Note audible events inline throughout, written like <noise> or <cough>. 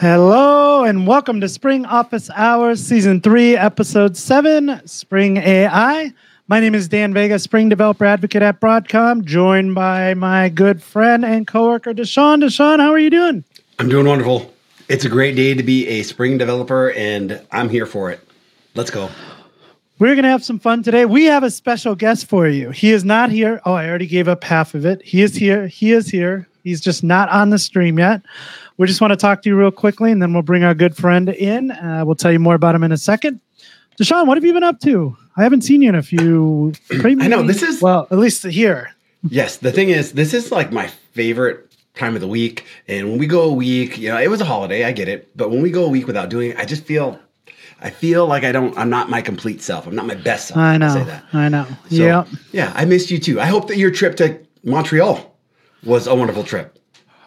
Hello and welcome to Spring Office Hours, Season 3, Episode 7, Spring AI. My name is Dan Vega, Spring Developer Advocate at Broadcom, joined by my good friend and coworker, DaShaun. DaShaun, how are you doing? I'm doing wonderful. It's a great day to be a Spring developer, and I'm here for it. Let's go. We're going to have some fun today. We have a special guest for you. He is not here. Oh, I already gave up half of it. He is here. He is here. He's just not on the stream yet. We just want to talk to you real quickly, and then we'll bring our good friend in. Uh, we'll tell you more about him in a second. DaShaun, what have you been up to? I haven't seen you in a few. <clears throat> I know this is well, at least here. Yes, the thing is, this is like my favorite time of the week. And when we go a week, you know, it was a holiday, I get it, but when we go a week without doing it, I just feel I feel like I don't. I'm not my complete self. I'm not my best self. I know. I, I know. So, yeah. Yeah. I missed you too. I hope that your trip to Montreal was a wonderful trip.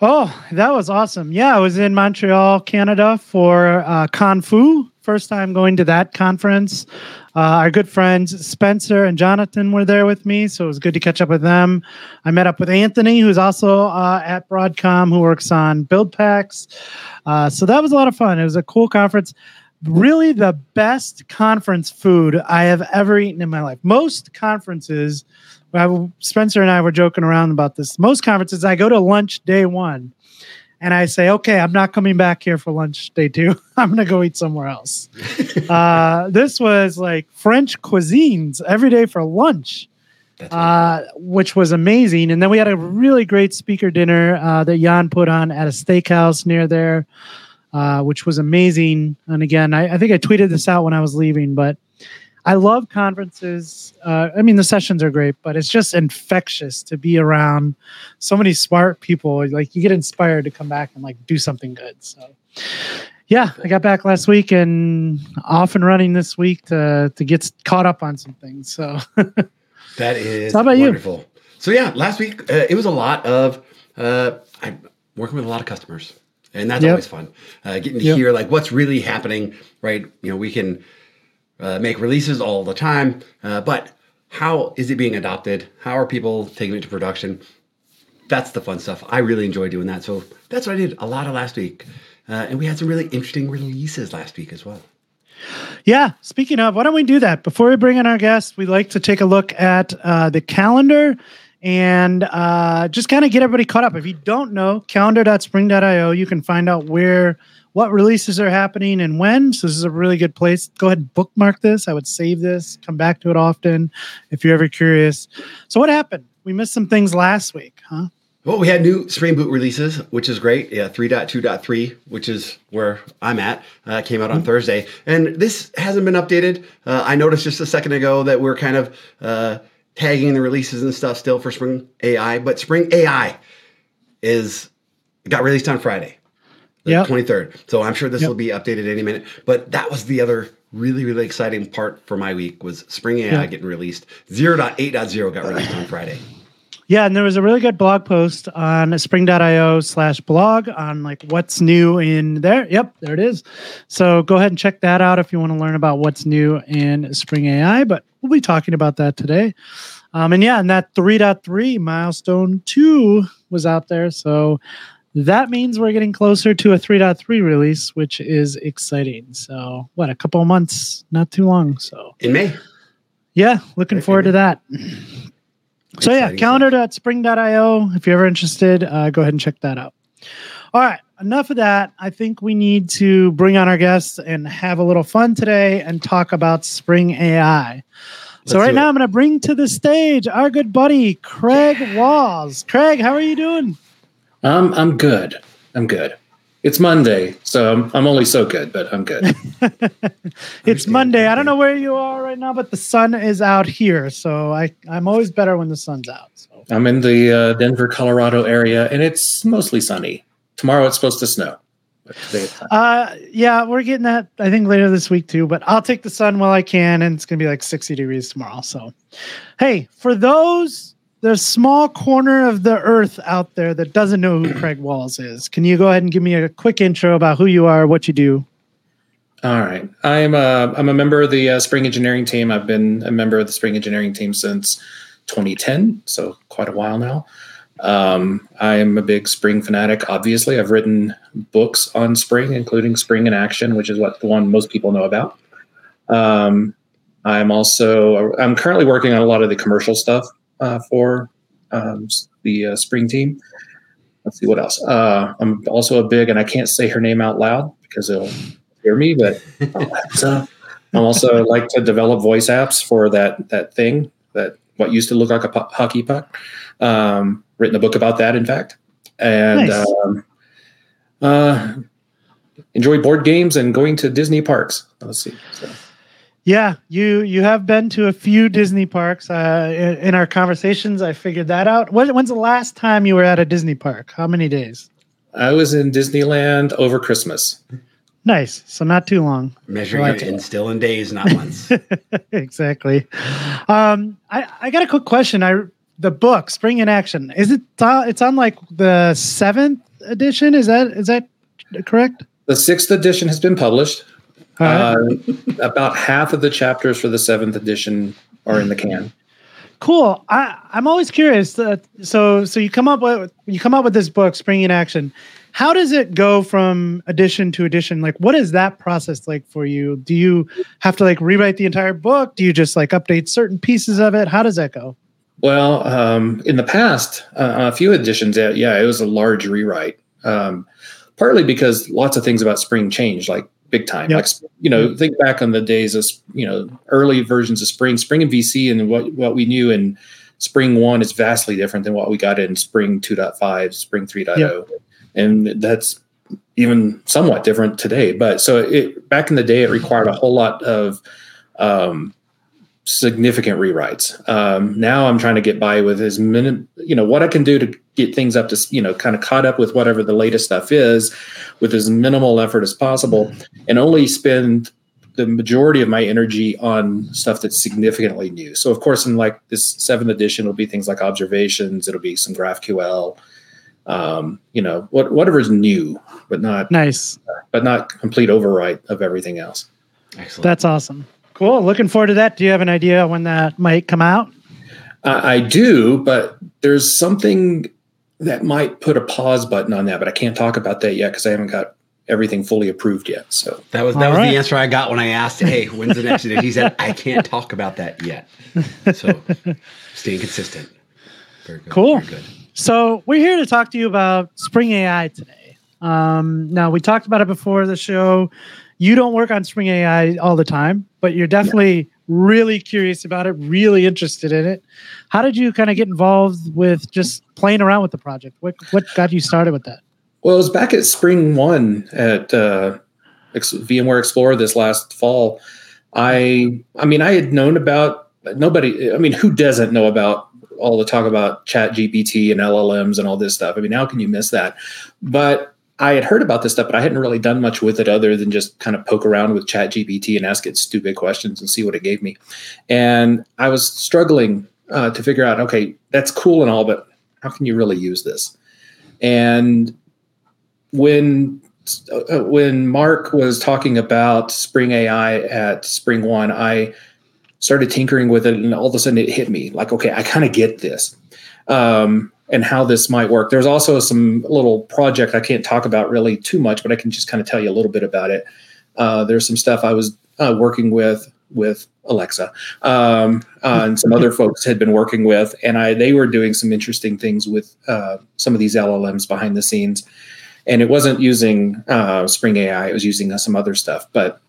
Oh, that was awesome. Yeah, I was in Montreal, Canada for uh. First time going to that conference. Uh, our good friends Spencer and Jonathan were there with me, so it was good to catch up with them. I met up with Anthony, who's also uh, at Broadcom, who works on build packs. Uh, so that was a lot of fun. It was a cool conference. Really, the best conference food I have ever eaten in my life. Most conferences Spencer and I were joking around about this. Most conferences, I go to lunch day one and I say, okay, I'm not coming back here for lunch day two. <laughs> I'm going to go eat somewhere else. <laughs> uh, this was like French cuisines every day for lunch, uh, which was amazing. And then we had a really great speaker dinner uh, that Jan put on at a steakhouse near there, uh, which was amazing. And again, I, I think I tweeted this out when I was leaving, but I love conferences. Uh, I mean, the sessions are great, but it's just infectious to be around so many smart people. Like you get inspired to come back and like do something good. So, yeah, I got back last week and off and running this week to to get caught up on some things. So <laughs> that is so how about wonderful. You? So yeah, last week uh, it was a lot of uh, I'm working with a lot of customers, and that's yep. always fun. Uh, getting to yep. hear like what's really happening. Right, you know, we can uh, make releases all the time, uh, but how is it being adopted? How are people taking it to production? That's the fun stuff. I really enjoy doing that. So that's what I did a lot of last week. Uh, and we had some really interesting releases last week as well. Yeah. Speaking of, why don't we do that? Before we bring in our guests, we'd like to take a look at uh, the calendar and uh, just kind of get everybody caught up. If you don't know, calendar.spring.io, you can find out where what releases are happening and when. So this is a really good place. Go ahead and bookmark this. I would save this, come back to it often if you're ever curious. So what happened? We missed some things last week, huh? Well, we had new Spring Boot releases, which is great. Yeah, 3.2.3, which is where I'm at, uh, came out on mm-hmm. Thursday. And this hasn't been updated. Uh, I noticed just a second ago that we're kind of uh, tagging the releases and stuff still for Spring AI, but Spring AI is got released on Friday the yep. 23rd. So I'm sure this yep. will be updated any minute. But that was the other really, really exciting part for my week was Spring AI yep. getting released. 0.8.0 got released on Friday. Yeah, and there was a really good blog post on spring.io slash blog on like what's new in there. Yep, there it is. So go ahead and check that out if you want to learn about what's new in Spring AI. But we'll be talking about that today. Um, and yeah, and that 3.3 milestone two was out there. So that means we're getting closer to a 3.3 release, which is exciting. So, what, a couple of months, not too long. So, in May. Yeah, looking forward to that. So, yeah, calendar.spring.io. If you're ever interested, uh, go ahead and check that out. All right, enough of that. I think we need to bring on our guests and have a little fun today and talk about Spring AI. Let's so, right now, I'm going to bring to the stage our good buddy, Craig Walls. Craig, how are you doing? I'm I'm good. I'm good. It's Monday, so I'm, I'm only so good, but I'm good. <laughs> it's Monday. I don't know where you are right now, but the sun is out here, so I I'm always better when the sun's out. So. I'm in the uh, Denver, Colorado area, and it's mostly sunny. Tomorrow it's supposed to snow. Uh, yeah, we're getting that. I think later this week too. But I'll take the sun while I can, and it's gonna be like 60 degrees tomorrow. So, hey, for those there's a small corner of the earth out there that doesn't know who Craig Walls is. Can you go ahead and give me a quick intro about who you are, what you do? All right, I'm a uh, I'm a member of the uh, Spring Engineering team. I've been a member of the Spring Engineering team since 2010, so quite a while now. Um, I am a big Spring fanatic. Obviously, I've written books on Spring, including Spring in Action, which is what the one most people know about. Um, I'm also I'm currently working on a lot of the commercial stuff uh, for um, the uh, Spring team. Let's see what else. Uh, I'm also a big, and I can't say her name out loud because it'll hear me, but I'm also like to develop voice apps for that that thing that what used to look like a hockey puck. Um, written a book about that, in fact, and Nice. um, uh, enjoy board games and going to Disney parks. Let's see. So, Yeah, you you have been to a few Disney parks. Uh, in, in our conversations, I figured that out. When, when's the last time you were at a Disney park? How many days? I was in Disneyland over Christmas. Nice. So not too long. Measuring Right. it in still in days, not months. <laughs> exactly. Um, I, I got a quick question. I the book Spring in Action is it? Uh, it's on like the seventh edition. Is that is that correct? The sixth edition has been published. Right. Uh, about half of the chapters for the seventh edition are in the can. cool. I I'm always curious. Uh, so so you come up with you come up with this book Spring in Action. How does it go from edition to edition? Like, what is that process like for you? Do you have to like rewrite the entire book? Do you just like update certain pieces of it? How does that go? Well, um, in the past, uh, a few editions, yeah, yeah, it was a large rewrite. Um, partly because lots of things about Spring changed, like big time. Yep. Like you know, think back on the days of you know early versions of Spring, Spring MVC, and what what we knew in Spring One is vastly different than what we got in Spring 2.5, Spring 3.0, and that's even somewhat different today. But so it back in the day, it required a whole lot of um, significant rewrites. Um, now I'm trying to get by with as minim, you know, what I can do to get things up to, you know, kind of caught up with whatever the latest stuff is with as minimal effort as possible and only spend the majority of my energy on stuff that's significantly new. So of course, in like this seventh edition, it'll be things like observations. It'll be some GraphQL, um, you know, what, whatever's new, but not, Nice. but not complete overwrite of everything else. Excellent. That's awesome. Cool. Looking forward to that. Do you have an idea when that might come out? I I do, but there's something that might put a pause button on that, but I can't talk about that yet because I haven't got everything fully approved yet. So that was that All was right. the answer I got when I asked, "Hey, when's the next edition?" He said, "I can't talk about that yet." So, <laughs> staying consistent. Very good. Cool. Very good. So we're here to talk to you about Spring AI today. Um, now we talked about it before the show. You don't work on Spring AI all the time, but you're definitely really curious about it, really interested in it. How did you kind of get involved with just playing around with the project? What what got you started with that? Well, it was back at Spring One at uh, VMware Explorer this last fall. I, I mean, I had known about nobody. I mean, who doesn't know about all the talk about Chat GPT and LLMs and all this stuff? I mean, how can you miss that? But I had heard about this stuff, but I hadn't really done much with it other than just kind of poke around with Chat GPT and ask it stupid questions and see what it gave me. And I was struggling uh, to figure out, okay, that's cool and all, but how can you really use this? And when uh, when Mark was talking about Spring AI at Spring One, I started tinkering with it, and all of a sudden it hit me like, okay, I kind of get this, um, and how this might work. There's also some little project I can't talk about really too much, but I can just kind of tell you a little bit about it. Uh, there's some stuff I was uh, working with with Alexa um, uh, and some other folks had been working with, and I they were doing some interesting things with uh, some of these LLMs behind the scenes. And it wasn't using uh, Spring AI; it was using uh, some other stuff. But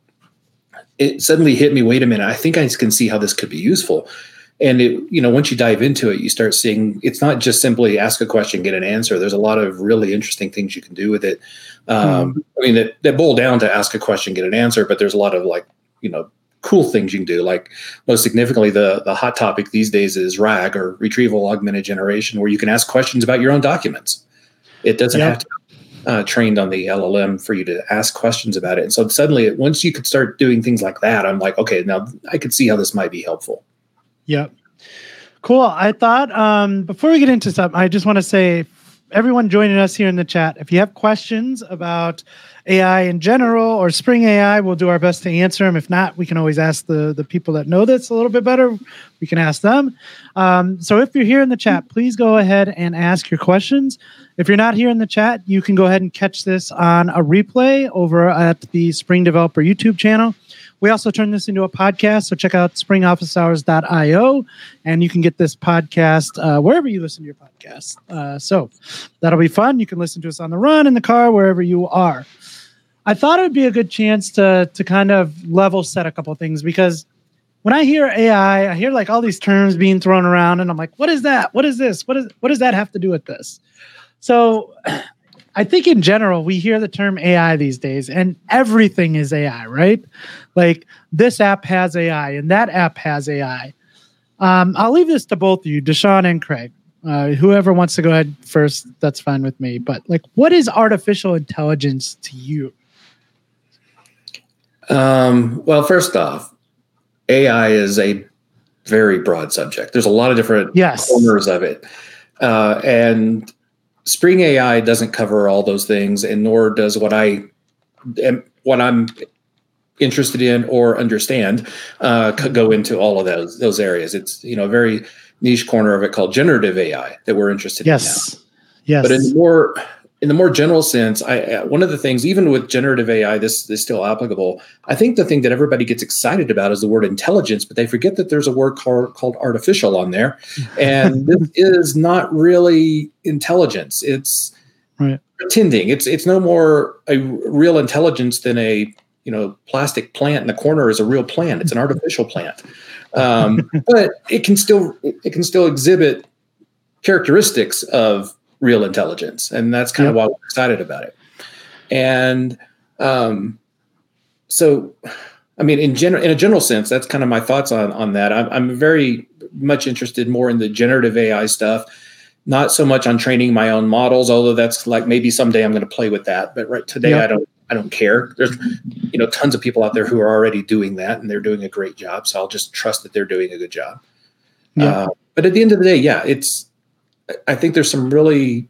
it suddenly hit me. Wait a minute! I think I can see how this could be useful. And it, you know, once you dive into it, you start seeing it's not just simply ask a question, get an answer. There's a lot of really interesting things you can do with it. Um, I mean, that, that boil down to ask a question, get an answer, but there's a lot of like, you know, cool things you can do. Like most significantly, the the hot topic these days is RAG or retrieval augmented generation, where you can ask questions about your own documents. It doesn't Yep. have to be uh, trained on the LLM for you to ask questions about it. And so suddenly, once you could start doing things like that, I'm like, okay, now I could see how this might be helpful. Yep. Cool. I thought um, before we get into something, I just want to say everyone joining us here in the chat. If you have questions about AI in general or Spring AI, we'll do our best to answer them. If not, we can always ask the, the people that know this a little bit better. We can ask them. Um, so if you're here in the chat, please go ahead and ask your questions. If you're not here in the chat, you can go ahead and catch this on a replay over at the Spring Developer YouTube channel. We also turn this into a podcast, so check out springofficehours.io, and you can get this podcast uh, wherever you listen to your podcast. Uh, so that'll be fun. You can listen to us on the run, in the car, wherever you are. I thought it would be a good chance to to kind of level set a couple things because when I hear AI, I hear like all these terms being thrown around, and I'm like, what is that? What is this? What is what does that have to do with this? So <clears throat> I think in general, we hear the term AI these days, and everything is AI, right? Like this app has AI, and that app has AI. Um, I'll leave this to both of you, DaShaun and Craig. Uh, whoever wants to go ahead first, that's fine with me. But like, what is artificial intelligence to you? Um, well, first off, AI is a very broad subject. There's a lot of different yes. corners of it, uh, and Spring AI doesn't cover all those things, and nor does what I am what I'm interested in or understand uh, go into all of those those areas. It's you know a very niche corner of it called generative AI that we're interested yes. in. Yes. Yes. But in the more in the more general sense, I one of the things, even with generative AI, this is still applicable. I think the thing that everybody gets excited about is the word intelligence, but they forget that there's a word called, called artificial on there, <laughs> and this is not really intelligence. It's right. pretending. It's it's no more a real intelligence than a you know plastic plant in the corner is a real plant. It's an <laughs> artificial plant, um, but it can still it can still exhibit characteristics of real intelligence, and that's kind yep. of why we're excited about it. And um, so, I mean, in general, in a general sense, that's kind of my thoughts on on that. I'm, I'm very much interested more in the generative AI stuff, not so much on training my own models. Although that's like maybe someday I'm going to play with that, but right today yep. I don't. I don't care. There's, you know, tons of people out there who are already doing that, and they're doing a great job. So I'll just trust that they're doing a good job. Yeah. Uh, but at the end of the day, yeah, it's I think there's some really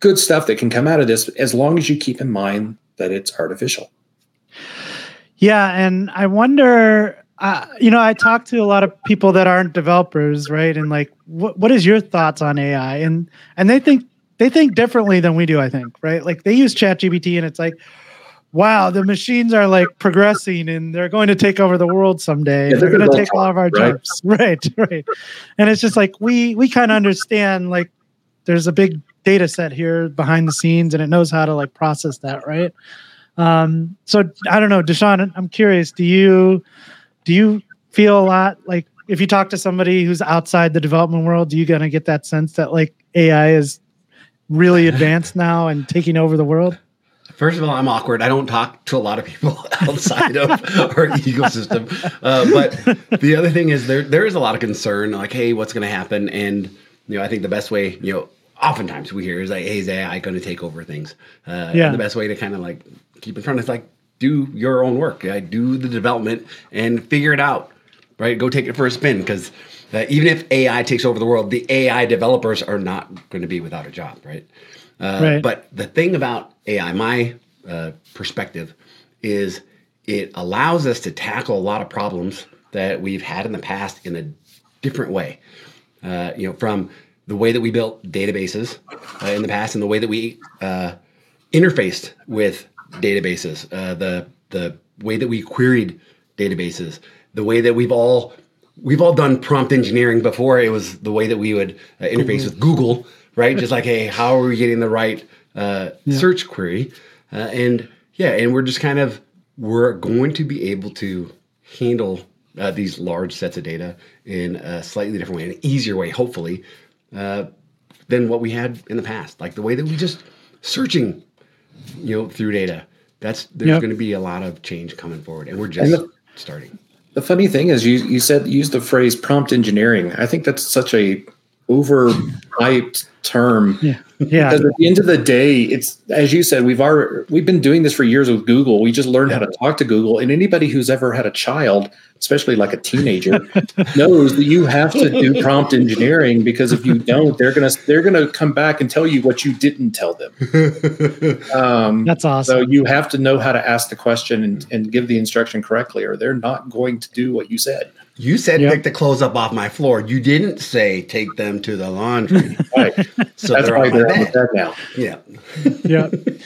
good stuff that can come out of this as long as you keep in mind that it's artificial. Yeah, and I wonder uh, you know, I talk to a lot of people that aren't developers, right? And like, what what is your thoughts on AI? And and they think they think differently than we do. I think, right? Like they use ChatGPT, and it's like, wow, the machines are like progressing, and they're going to take over the world someday. Yeah, they're, they're going to take all of our right? jobs, <laughs> right? Right. And it's just like we we kind of understand like there's a big data set here behind the scenes and it knows how to like process that right um so i don't know dashaun i'm curious do you do you feel a lot like if you talk to somebody who's outside the development world do you gonna get that sense that like ai is really advanced now and taking over the world First of all, I'm awkward. I don't talk to a lot of people <laughs> outside of <laughs> our ecosystem. Uh, but the other thing is there there is a lot of concern, like, hey, what's going to happen? And you know, I think the best way, you know, oftentimes we hear is like, hey, is AI going to take over things? Uh, yeah. the best way to kind of like keep in front is like do your own work. Do the development and figure it out. Right? Go take it for a spin because uh, even if AI takes over the world, the AI developers are not going to be without a job. Right? Uh, right. But the thing about AI, my uh, perspective, is it allows us to tackle a lot of problems that we've had in the past in a different way. Uh, you know, from the way that we built databases uh, in the past and the way that we uh, interfaced with databases, uh, the the way that we queried databases, the way that we've all we've all done prompt engineering before. It was the way that we would uh, interface with Google, right? Just like, hey, how are we getting the right uh, yeah. search query? Uh, and yeah, and we're just kind of we're going to be able to handle uh, these large sets of data in a slightly different way, an easier way, hopefully, uh, than what we had in the past. Like the way that we just searching, you know, through data. That's there's yep. going to be a lot of change coming forward, and we're just and the, starting. The funny thing is, you you said use the phrase prompt engineering. I think that's such a overhyped term. Yeah. Yeah. Because at the end of the day, it's as you said, we've already we've been doing this for years with Google. We just learned how to talk to Google, and anybody who's ever had a child, especially like a teenager, <laughs> knows that you have to do prompt engineering because if you don't, they're gonna they're gonna come back and tell you what you didn't tell them. <laughs> Um, That's so you have to know how to ask the question and, and give the instruction correctly, or they're not going to do what you said. You said Yep. pick the clothes up off my floor. You didn't say take them to the laundry. <laughs> Right. So That's they're why on they're on the bed. bed now. Yeah. yeah. <laughs>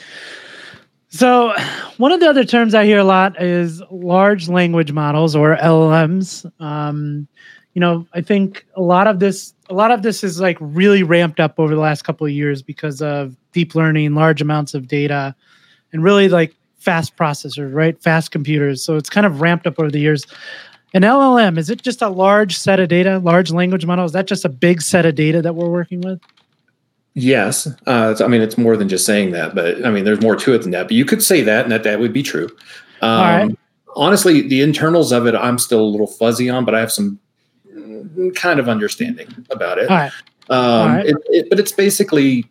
So, one of the other terms I hear a lot is large language models or LLMs. Um, you know, I think a lot of this, a lot of this is like really ramped up over the last couple of years because of deep learning, large amounts of data, and really like fast processors, right? Fast computers. So it's kind of ramped up over the years. An LLM is it just a large set of data, large language model? Is that just a big set of data that we're working with? Yes, uh, I mean it's more than just saying that, but I mean there's more to it than that. But you could say that, and that that would be true. Um, All right. Honestly, the internals of it, I'm still a little fuzzy on, but I have some kind of understanding about it. All right. Um, right. it, it, but it's basically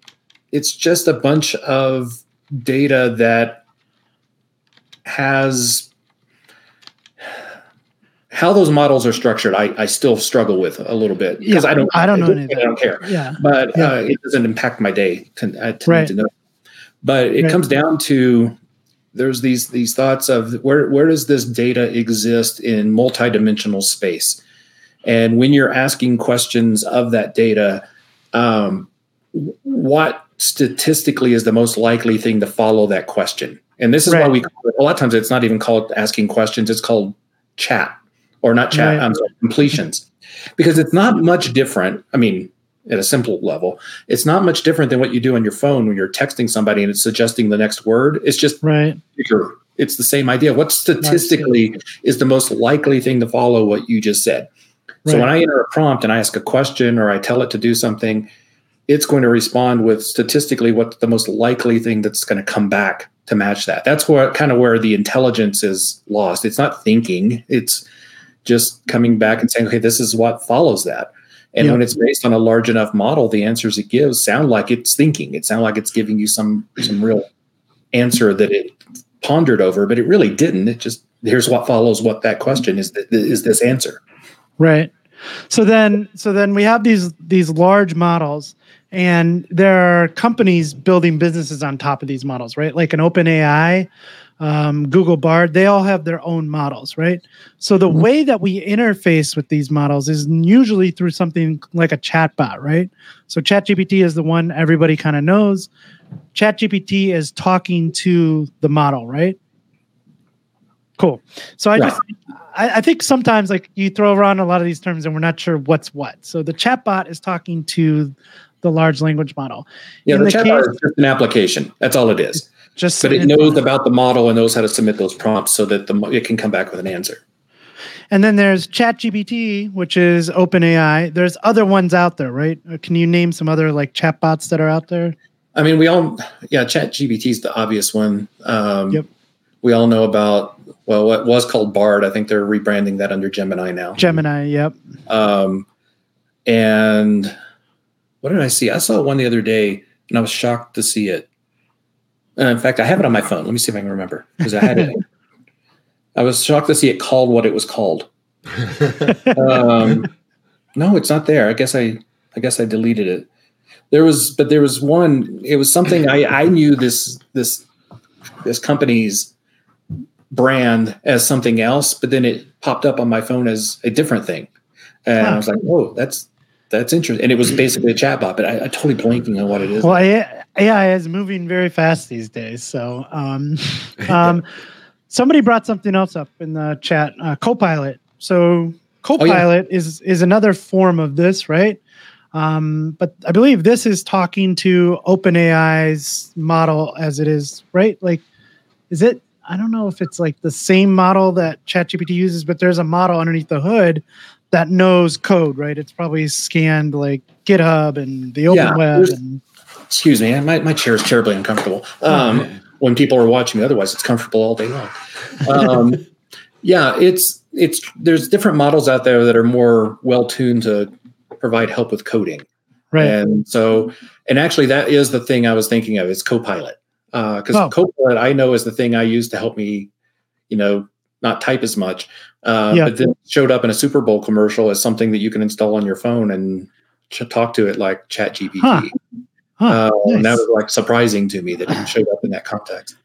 it's just a bunch of data that has how those models are structured. I, I still struggle with a little bit because Yeah, I don't I don't know I don't care Yeah. but Yeah. uh, it doesn't impact my day to, uh, to, Right. to know. But it Right. comes down to there's these these thoughts of where where does this data exist in multidimensional space, and when you're asking questions of that data, um, what statistically is the most likely thing to follow that question? And this is why we call it, a lot of times it's not even called asking questions; it's called chat or not chat. Right. I'm sorry, completions, because it's not much different. I mean, at a simple level, it's not much different than what you do on your phone when you're texting somebody and it's suggesting the next word. It's just Right. bigger. It's the same idea. What statistically is the most likely thing to follow what you just said? So when I enter a prompt and I ask a question or I tell it to do something, it's going to respond with statistically what's the most likely thing that's going to come back to match that. That's where kind of where the intelligence is lost. It's not thinking, it's just coming back and saying, okay, this is what follows that. And Yeah. when it's based on a large enough model, the answers it gives sound like it's thinking. It sounds like it's giving you some some real answer that it pondered over, but it really didn't. It just here's what follows what that question is th- is this answer. Right. So then so then we have these these large models and there are companies building businesses on top of these models, right? Like an OpenAI, um, Google Bard, they all have their own models, right? So the way that we interface with these models is usually through something like a chatbot, right? So ChatGPT is the one everybody kind of knows. ChatGPT is talking to the model, right? Cool. So I Yeah. just I, I think sometimes like you throw around a lot of these terms and we're not sure what's what. So the chatbot is talking to the large language model. Yeah, In the, the chatbot is just an application. That's all it is. Just But it knows about the model and knows how to submit those prompts so that the it can come back with an answer. and then there's ChatGPT, which is OpenAI. There's other ones out there, right? Uh, Can you name some other like chatbots that are out there? I mean, we all, yeah, Chat GPT is the obvious one. Um, Yep. We all know about, well, what was called Bard. I think they're rebranding that under Gemini now. Gemini, yep. Um, and what did I see? I saw one the other day and I was shocked to see it. Uh, in fact, I have it on my phone. Let me see if I can remember because I had it. <laughs> I was shocked to see it called what it was called. <laughs> Um, no, it's not there. I guess I, I guess I deleted it. There was, but there was one. It was something I, I knew this, this, this company's brand as something else, but then it popped up on my phone as a different thing, and I was like, "Whoa, that's that's interesting." And it was basically a chatbot, but I, I totally blanking on what it is. Well, AI, AI is moving very fast these days. So, um, <laughs> um, somebody brought something else up in the chat. Uh, Copilot. So, Copilot is is another form of this, right? Um, but I believe this is talking to OpenAI's model as it is, right? Like, is it? I don't know if it's like the same model that ChatGPT uses, but there's a model underneath the hood that knows code, right? It's probably scanned like GitHub and the open Yeah, web and Excuse me, my my chair is terribly uncomfortable. Um, when people are watching me, otherwise it's comfortable all day long. Um, <laughs> yeah, it's it's there's different models out there that are more well tuned to provide help with coding. Right. And so, and actually, that is the thing I was thinking of is Copilot. Because uh, oh. Copilot, I know, is the thing I use to help me, you know, not type as much. Uh, yeah. But then showed up in a Super Bowl commercial as something that you can install on your phone and ch- talk to it like Chat GPT. Huh. Huh, uh, nice. And that was like surprising to me that it <sighs> showed up in that context.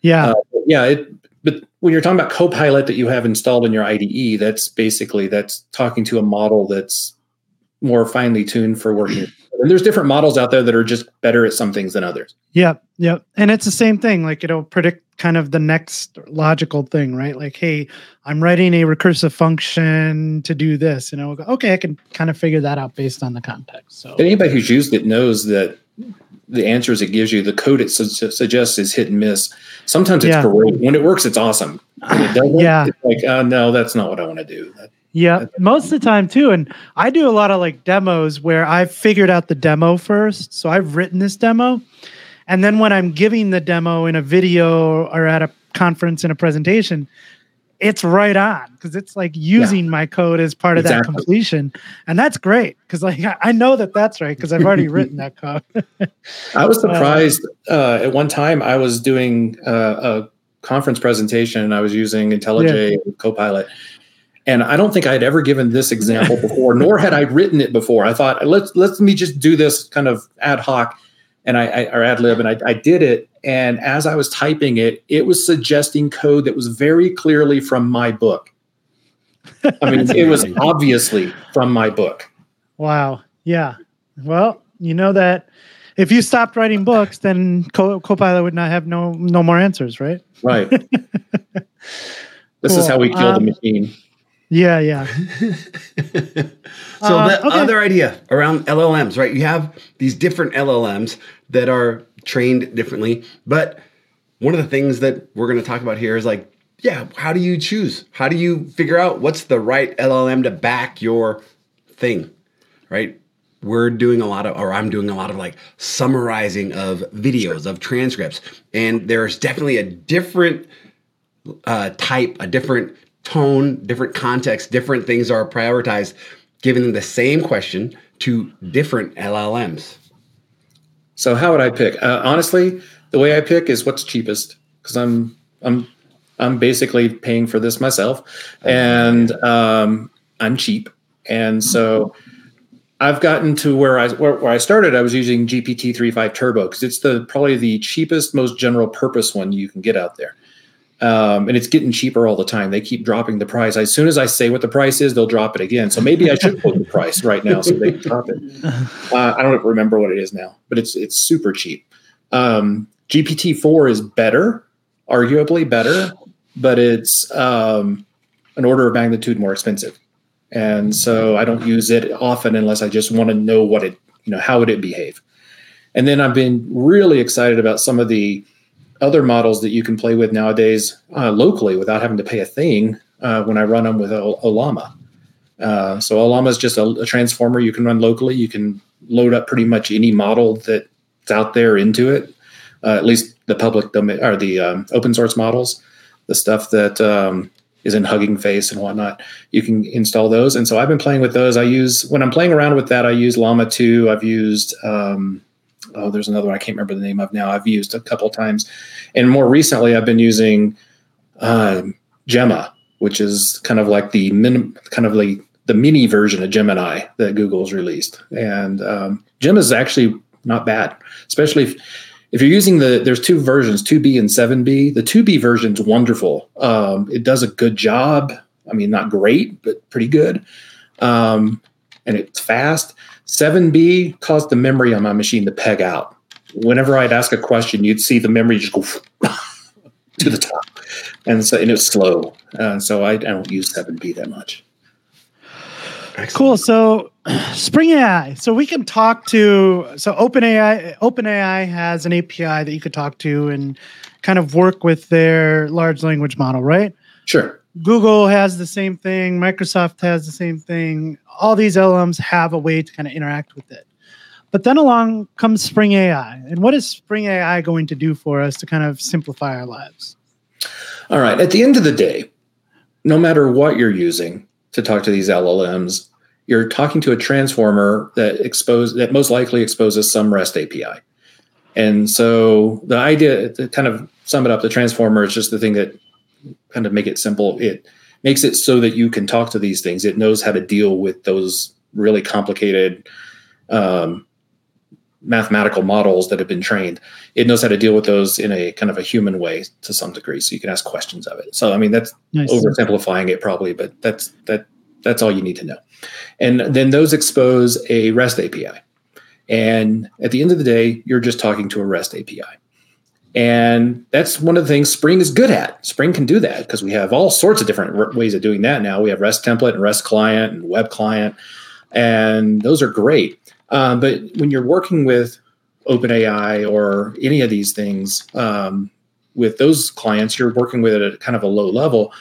Yeah. Uh, yeah. It, but when you're talking about Copilot that you have installed in your IDE, that's basically that's talking to a model that's more finely tuned for working. And there's different models out there that are just better at some things than others. Yep, yep. And it's the same thing. Like it'll predict kind of the next logical thing, right? Like, hey, I'm writing a recursive function to do this, and I'll go, okay, I can kind of figure that out based on the context. So anybody who's used it knows that the answers it gives you, the code it su- suggests is hit and miss. Sometimes it's yeah. great. When it works, it's awesome. When it doesn't, yeah. it's like, uh, no, that's not what I want to do. That, yeah, most of the time too. And I do a lot of like demos where I've figured out the demo first. So I've written this demo. And then when I'm giving the demo in a video or at a conference in a presentation, it's right on because it's like using yeah. my code as part of exactly. that completion and that's great because like i know that that's right because i've already <laughs> written that code i was <laughs> uh, surprised uh, at one time i was doing uh, a conference presentation and i was using intellij yeah. copilot and i don't think i had ever given this example <laughs> before nor had i written it before i thought let's let me just do this kind of ad hoc and I, I or ad lib, and I, I did it. And as I was typing it, it was suggesting code that was very clearly from my book. I mean, it was <laughs> obviously from my book. Wow. Yeah. Well, you know that if you stopped writing books, then Co- Copilot would not have no no more answers, right? Right. <laughs> this cool. is how we kill um, the machine. Yeah, yeah. <laughs> so uh, the okay. other idea around LLMs, right? You have these different LLMs that are trained differently, but one of the things that we're going to talk about here is like, yeah, how do you choose? How do you figure out what's the right LLM to back your thing, right? We're doing a lot of, or I'm doing a lot of like summarizing of videos, of transcripts, and there's definitely a different uh, type, a different tone, different context, different things are prioritized, giving them the same question to different LLMs. So how would I pick? Uh, honestly, the way I pick is what's cheapest because I'm I'm I'm basically paying for this myself, and um, I'm cheap, and so I've gotten to where I where, where I started. I was using GPT 3.5 Turbo because it's the probably the cheapest, most general purpose one you can get out there um, and it's getting cheaper all the time. They keep dropping the price. As soon as I say what the price is, they'll drop it again. So maybe I should quote the price right now so they can drop it. <laughs> Uh, I don't remember what it is now, but it's it's super cheap. Um, GPT four is better, arguably better, but it's um, an order of magnitude more expensive. And so I don't use it often unless I just want to know what it, you know, how would it behave. And then I've been really excited about some of the other models that you can play with nowadays uh, locally without having to pay a thing uh, when I run them with Ollama. Uh, so Ollama is just a, a, transformer you can run locally. You can load up pretty much any model that's out there into it, uh, at least the public domain or the um, open source models, the stuff that um, is in Hugging Face and whatnot. You can install those. And so I've been playing with those. I use when I'm playing around with that. I use Llama 2. I've used um, oh, there's another one I can't remember the name of now. I've used a couple times, and more recently I've been using um, Gemma, which is kind of like the min, kind of like the mini version of Gemini that Google's released. And um, Gemma is actually not bad, especially if, if you're using the there's two versions, 2B and 7B. The 2B version's wonderful. Um, it does a good job. I mean, not great, but pretty good. Um, and it's fast. 7B caused the memory on my machine to peg out. Whenever I'd ask a question, you'd see the memory just go <laughs> to the top. And so and it was slow. Uh, so I, I, don't use 7B that much. Excellent. Cool. So <clears throat> Spring AI. So we can talk to so OpenAI OpenAI has an API that you could talk to and kind of work with their large language model, right? Sure. Google has the same thing. Microsoft has the same thing. All these LMs have a way to kind of interact with it. But then along comes Spring AI. And what is Spring AI going to do for us to kind of simplify our lives? All right. At the end of the day, no matter what you're using to talk to these LLMs, you're talking to a transformer that expose that most likely exposes some REST API. And so the idea to kind of sum it up, the transformer is just the thing that kind of make it simple. It makes it so that you can talk to these things. It knows how to deal with those really complicated um, mathematical models that have been trained. It knows how to deal with those in a kind of a human way to some degree. So you can ask questions of it. So I mean that's nice. oversimplifying it probably, but that's that that's all you need to know. And then those expose a REST API. And at the end of the day, you're just talking to a REST API. And that's one of the things Spring is good at. Spring can do that because we have all sorts of different ways of doing that now. We have REST template and REST client and web client, and those are great. Um, but when you're working with OpenAI or any of these things, um, with those clients, you're working with it at kind of a low level.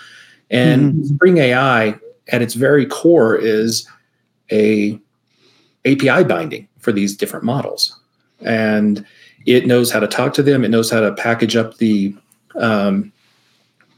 And mm-hmm. Spring AI, at its very core, is a API binding for these different models, and it knows how to talk to them. It knows how to package up the um,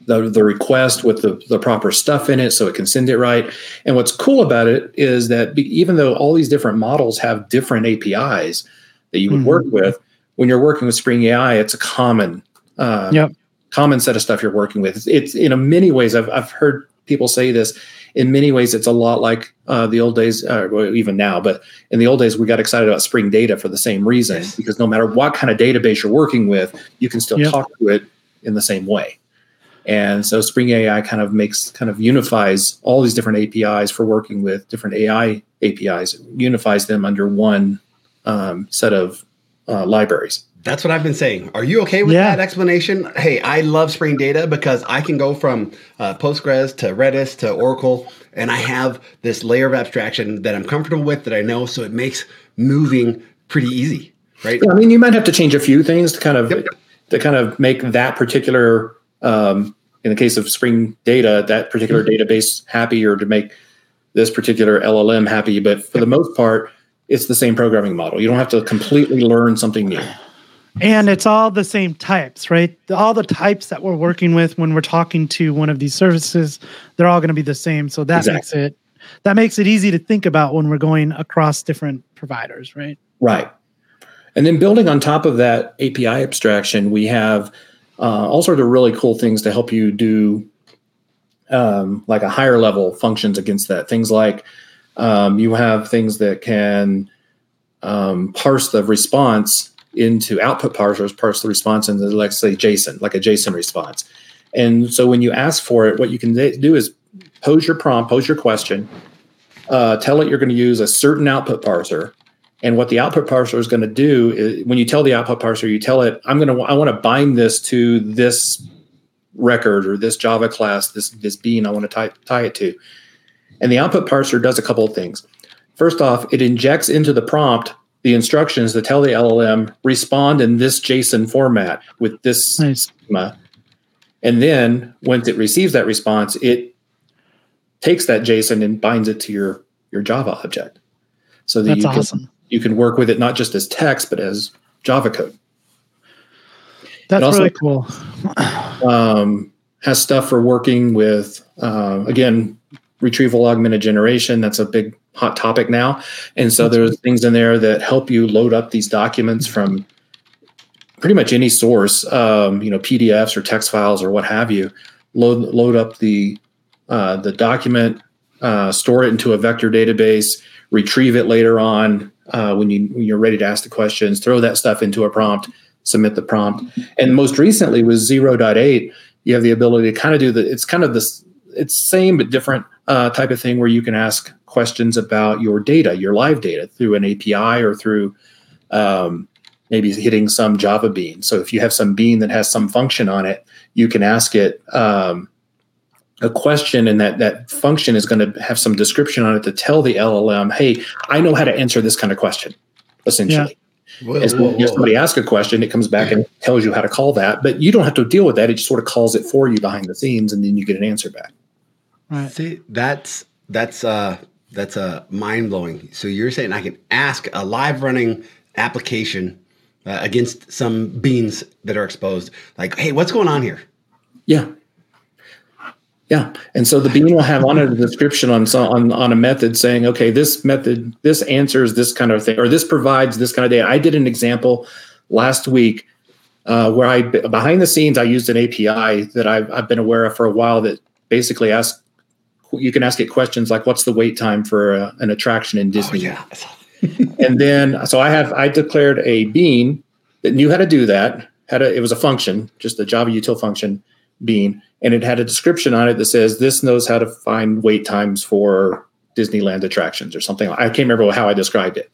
the, the request with the, the proper stuff in it so it can send it right. And what's cool about it is that be, even though all these different models have different APIs that you would mm-hmm. work with, when you're working with Spring AI, it's a common uh, yep. common set of stuff you're working with. It's, it's in a many ways. I've I've heard people say this. In many ways, it's a lot like uh, the old days, uh, well, even now. But in the old days, we got excited about Spring Data for the same reason, yes. because no matter what kind of database you're working with, you can still yep. talk to it in the same way. And so Spring AI kind of makes kind of unifies all these different APIs for working with different AI APIs, unifies them under one um, set of uh, libraries. That's what I've been saying. Are you okay with yeah. that explanation? Hey, I love Spring Data because I can go from uh, Postgres to Redis to Oracle, and I have this layer of abstraction that I'm comfortable with that I know, so it makes moving pretty easy, right? I mean, you might have to change a few things to kind of yep. to kind of make that particular um, in the case of Spring Data, that particular mm-hmm. database happy or to make this particular LLM happy. But for the most part, it's the same programming model. You don't have to completely learn something new. And it's all the same types, right? All the types that we're working with when we're talking to one of these services, they're all going to be the same. So that exactly. makes it that makes it easy to think about when we're going across different providers, right? Right. And then building on top of that API abstraction, we have uh, all sorts of really cool things to help you do um, like a higher level functions against that. Things like um, you have things that can um, parse the response into output parsers, parse the response into, let's say, JSON, like a JSON response. And so when you ask for it, what you can do is pose your prompt, pose your question, uh, tell it you're going to use a certain output parser, and what the output parser is going to do is when you tell the output parser, you tell it, I'm going to, I want to bind this to this record or this Java class, this, this bean I want to tie, tie it to. And the output parser does a couple of things. First off, it injects into the prompt the instructions that tell the LLM respond in this JSON format with this nice. schema. And then once it receives that response, it takes that JSON and binds it to your, your Java object. So that That's you awesome. Can, you can work with it not just as text but as Java code. That's also, really cool. um, has stuff for working with uh, again retrieval augmented generation. That's a big hot topic now, and so there's things in there that help you load up these documents from pretty much any source, um, you know, PDFs or text files or what have you. Load load up the uh, the document, uh, store it into a vector database, retrieve it later on, uh, when you when you're ready to ask the questions, throw that stuff into a prompt, submit the prompt. And most recently with 0.8, you have the ability to kind of do the it's kind of this it's same but different uh, type of thing where you can ask questions about your data, your live data through an API or through um, maybe hitting some Java bean. So if you have some bean that has some function on it, you can ask it um, a question and that that function is going to have some description on it to tell the LLM, hey, I know how to answer this kind of question, essentially. Yeah. Whoa, As whoa, whoa. somebody asks a question, it comes back and tells you how to call that, but you don't have to deal with that. It just sort of calls it for you behind the scenes, and then you get an answer back. Right. See, that's that's uh that's uh mind blowing. So you're saying I can ask a live running application uh, against some beans that are exposed, like, hey, what's going on here? Yeah, Yeah, and so the bean will have on it a description on on, on a method saying, okay, this method, this answers this kind of thing, or this provides this kind of data. I did an example last week uh, where I behind the scenes I used an API that I've, I've been aware of for a while that basically asks you can ask it questions like, "What's the wait time for a, an attraction in oh, Disney?" Oh, yeah. <laughs> and then so I have I declared a bean that knew how to do that. Had a, it was a function, just a Java util function bean and it had a description on it that says this knows how to find wait times for Disneyland attractions or something. I can't remember how I described it.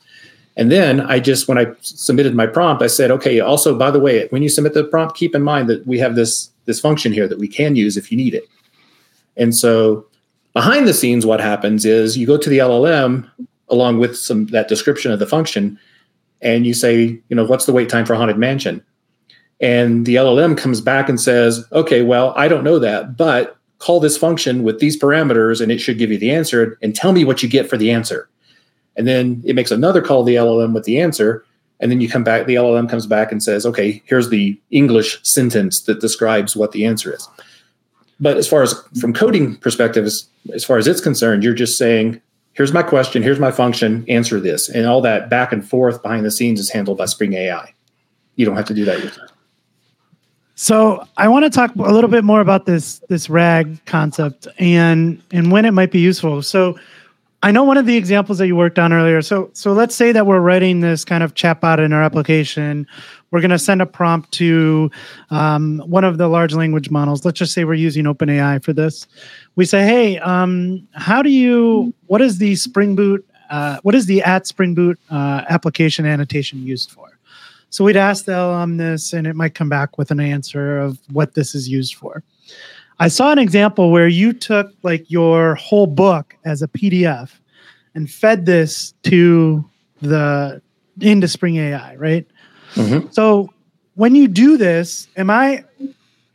And then I just, when I submitted my prompt, I said, okay, also, by the way, when you submit the prompt, keep in mind that we have this, this function here that we can use if you need it. And so behind the scenes, what happens is you go to the LLM along with some that description of the function, and you say, you know, what's the wait time for Haunted Mansion? And the LLM comes back and says, okay, well, I don't know that, but call this function with these parameters and it should give you the answer and tell me what you get for the answer. And then it makes another call the LLM with the answer. And then you come back, the LLM comes back and says, okay, here's the English sentence that describes what the answer is. But as far as from coding perspective, as, as far as it's concerned, you're just saying, here's my question, here's my function, answer this. And all that back and forth behind the scenes is handled by Spring AI. You don't have to do that yourself. So I want to talk a little bit more about this this RAG concept and and when it might be useful. So I know one of the examples that you worked on earlier. So so let's say that we're writing this kind of chatbot in our application. We're going to send a prompt to um, one of the large language models. Let's just say we're using OpenAI for this. We say, hey, um, how do you? What is the Spring Boot? Uh, what is the at Spring Boot uh, application annotation used for? So we'd ask the LLM this, and it might come back with an answer of what this is used for. I saw an example where you took like your whole book as a PDF and fed this to the into Spring AI, right? Mm-hmm. So when you do this, am I?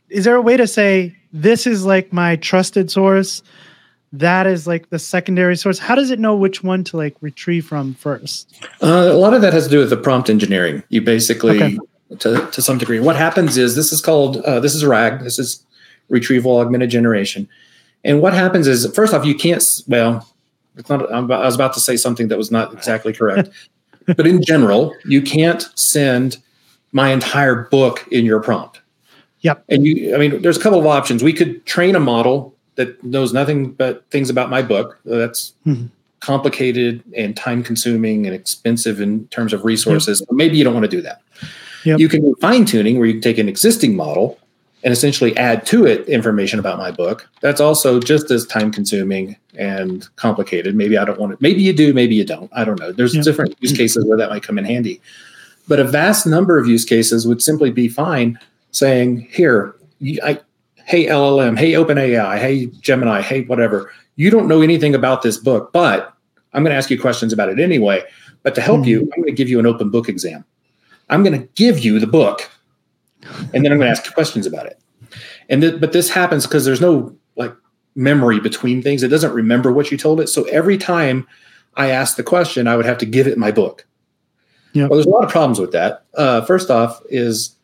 Is there a way to say this is like my trusted source? that is like the secondary source how does it know which one to like retrieve from first uh, a lot of that has to do with the prompt engineering you basically okay. to, to some degree what happens is this is called uh, this is rag this is retrieval augmented generation and what happens is first off you can't well it's not i was about to say something that was not exactly correct <laughs> but in general you can't send my entire book in your prompt yep and you i mean there's a couple of options we could train a model that knows nothing but things about my book. That's mm-hmm. complicated and time consuming and expensive in terms of resources. Yep. Maybe you don't want to do that. Yep. You can do fine tuning where you can take an existing model and essentially add to it information about my book. That's also just as time consuming and complicated. Maybe I don't want it. maybe you do, maybe you don't. I don't know. There's yep. different use cases where that might come in handy. But a vast number of use cases would simply be fine saying, here, I, hey LLM, hey OpenAI, hey Gemini, hey whatever. You don't know anything about this book, but I'm going to ask you questions about it anyway. But to help mm-hmm. you, I'm going to give you an open book exam. I'm going to give you the book, and then I'm going to ask questions about it. And th- but this happens because there's no like memory between things. It doesn't remember what you told it. So every time I ask the question, I would have to give it my book. Yeah. Well, there's a lot of problems with that. Uh, first off, is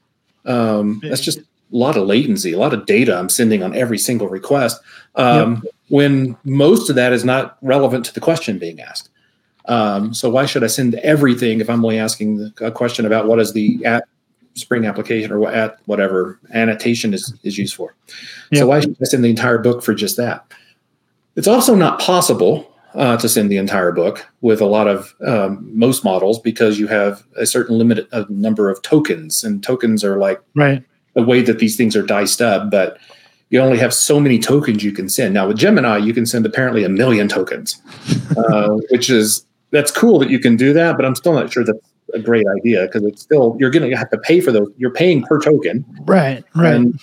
um, that's just a lot of latency, a lot of data I'm sending on every single request um, yep. when most of that is not relevant to the question being asked. Um, so why should I send everything if I'm only asking a question about what is the at Spring application or what at whatever annotation is, is used for? Yep. So why should I send the entire book for just that? It's also not possible uh, to send the entire book with a lot of um, most models because you have a certain limited uh, number of tokens, and tokens are like right the way that these things are diced up, but you only have so many tokens you can send. Now with Gemini, you can send apparently a million tokens, uh, which is that's cool that you can do that, but I'm still not sure that's a great idea because it's still you're going to have to pay for those. You're paying per token, right? Right. And,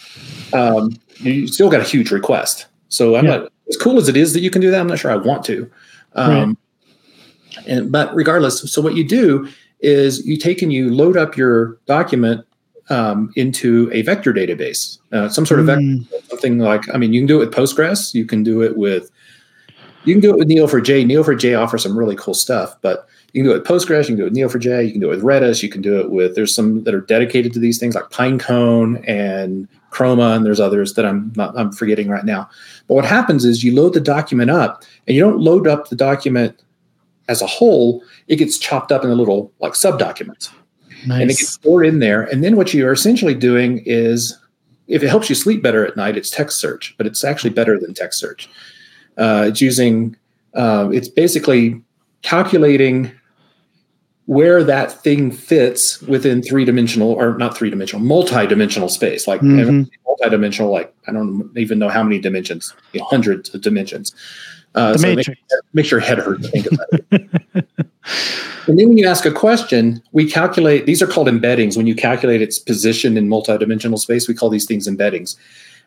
um, you still got a huge request. So I'm yeah. not as cool as it is that you can do that. I'm not sure I want to. Um, right. And but regardless, so what you do is you take and you load up your document um, into a vector database, uh, some sort of mm. vector, something like, I mean, you can do it with Postgres, you can do it with, you can do it with Neo4j. Neo4j offers some really cool stuff, but you can do it with Postgres, you can do it with Neo4j, you can do it with Redis, you can do it with, there's some that are dedicated to these things like Pinecone and Chroma, and there's others that I'm not, I'm forgetting right now. But what happens is you load the document up, and you don't load up the document as a whole. It gets chopped up into little like subdocuments, Nice. and it gets stored in there. And then what you are essentially doing is, if it helps you sleep better at night, it's text search, but it's actually better than text search. Uh, it's using, uh, it's basically calculating where that thing fits within three dimensional or not three dimensional, multi dimensional space. Like Mhm. multi dimensional, like I don't even know how many dimensions, you know, hundreds of dimensions. Uh, so makes, makes your head hurt to think about it. <laughs> and then when you ask a question, we calculate, these are called embeddings. When you calculate its position in multi-dimensional space, we call these things embeddings.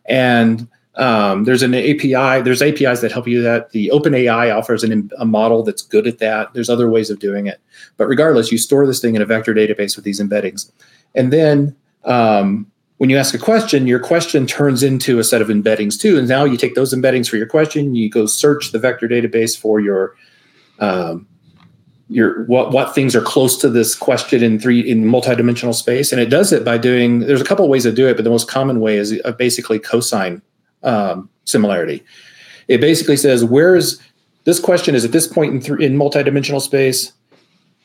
And um, there's an API, there's APIs that help you that. The OpenAI offers an, a model that's good at that. There's other ways of doing it. But regardless, you store this thing in a vector database with these embeddings. And then um, when you ask a question, your question turns into a set of embeddings too. And now you take those embeddings for your question, you go search the vector database for your um, your what what things are close to this question in three in multidimensional space, and it does it by doing. There's a couple ways to do it, but the most common way is uh, basically cosine um, similarity. It basically says where is this question is at this point in three in multidimensional space.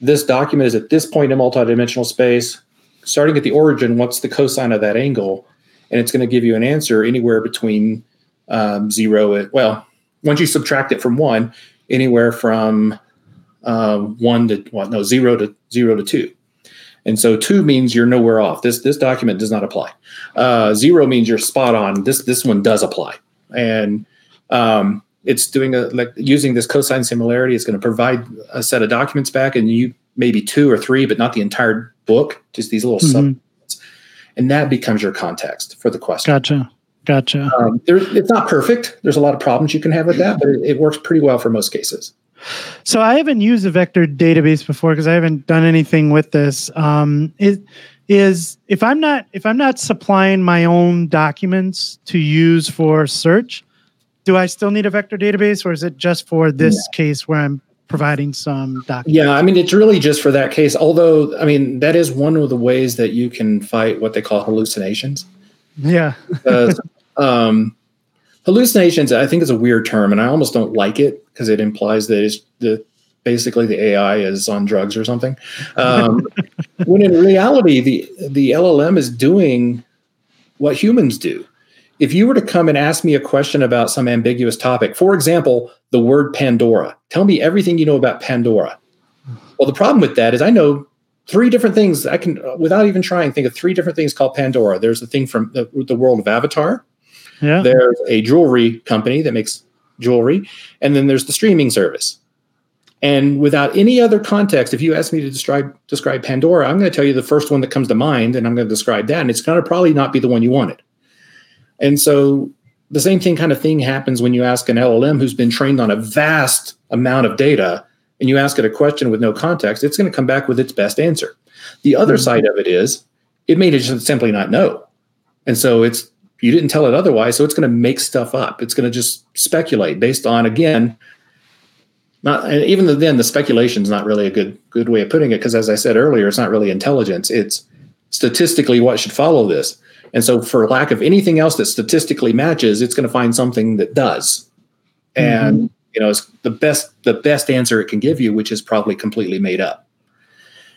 This document is at this point in multidimensional space. Starting at the origin, what's the cosine of that angle? And it's going to give you an answer anywhere between um, zero. And, well, once you subtract it from one, anywhere from uh, one to what? No, zero to zero to two. And so two means you're nowhere off. This this document does not apply. Uh, zero means you're spot on. This this one does apply, and um, it's doing a like using this cosine similarity. It's going to provide a set of documents back, and you maybe two or three, but not the entire book. Just these little Mhm. sub, and that becomes your context for the question. Gotcha. Gotcha. Um, there, it's not perfect. There's a lot of problems you can have with that, but it, it works pretty well for most cases. So I haven't used a vector database before because I haven't done anything with this. Um, is is if I'm not if I'm not supplying my own documents to use for search, do I still need a vector database, or is it just for this case where I'm providing some documents? Yeah, I mean, it's really just for that case. Although, I mean, that is one of the ways that you can fight what they call hallucinations. Yeah. <laughs> Because um, hallucinations, I think, is a weird term, and I almost don't like it because it implies that it's the basically the AI is on drugs or something. Um, <laughs> when in reality, the the LLM is doing what humans do. If you were to come and ask me a question about some ambiguous topic, for example, the word Pandora, tell me everything you know about Pandora. Well, the problem with that is I know three different things. I can, without even trying, think of three different things called Pandora. There's the thing from the, the world of Avatar. Yeah. There's a jewelry company that makes jewelry, and then there's the streaming service. And without any other context, if you ask me to describe describe Pandora, I'm going to tell you the first one that comes to mind, and I'm going to describe that, and it's going to probably not be the one you wanted. And so the same thing kind of thing happens when you ask an LLM who's been trained on a vast amount of data, and you ask it a question with no context, it's going to come back with its best answer. The other Mhm. side of it is it may just simply not know. And so it's you didn't tell it otherwise, so it's going to make stuff up. It's going to just speculate based on again not and even then the speculation is not really a good good way of putting it because as I said earlier, it's not really intelligence. It's statistically what should follow this. And so for lack of anything else that statistically matches, it's going to find something that does. Mm-hmm. And you know, it's the best the best answer it can give you, which is probably completely made up.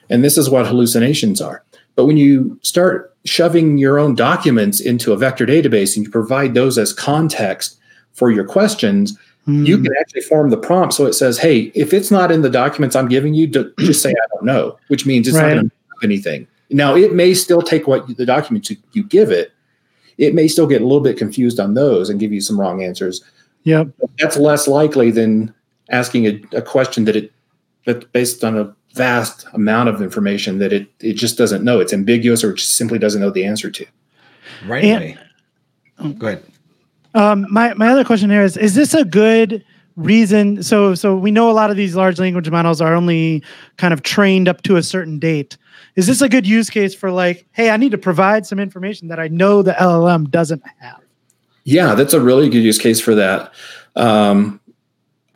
And this is what hallucinations are. But when you start shoving your own documents into a vector database and you provide those as context for your questions, you Hmm. can actually form the prompt so it says, "Hey, if it's not in the documents I'm giving you, just say I don't know," which means it's Right. not going to do anything. Now, it may still take what you- the documents you, you give it. It may still get a little bit confused on those and give you some wrong answers. Yep. But that's less likely than asking a, a question that it that's based on a vast amount of information that it it just doesn't know. It's ambiguous or it just simply doesn't know the answer to. Right And- away. Go ahead. Um, my my other question here is: Is this a good reason? So so we know a lot of these large language models are only kind of trained up to a certain date. Is this a good use case for like, hey, I need to provide some information that I know the LLM doesn't have? Yeah, that's a really good use case for that. Um,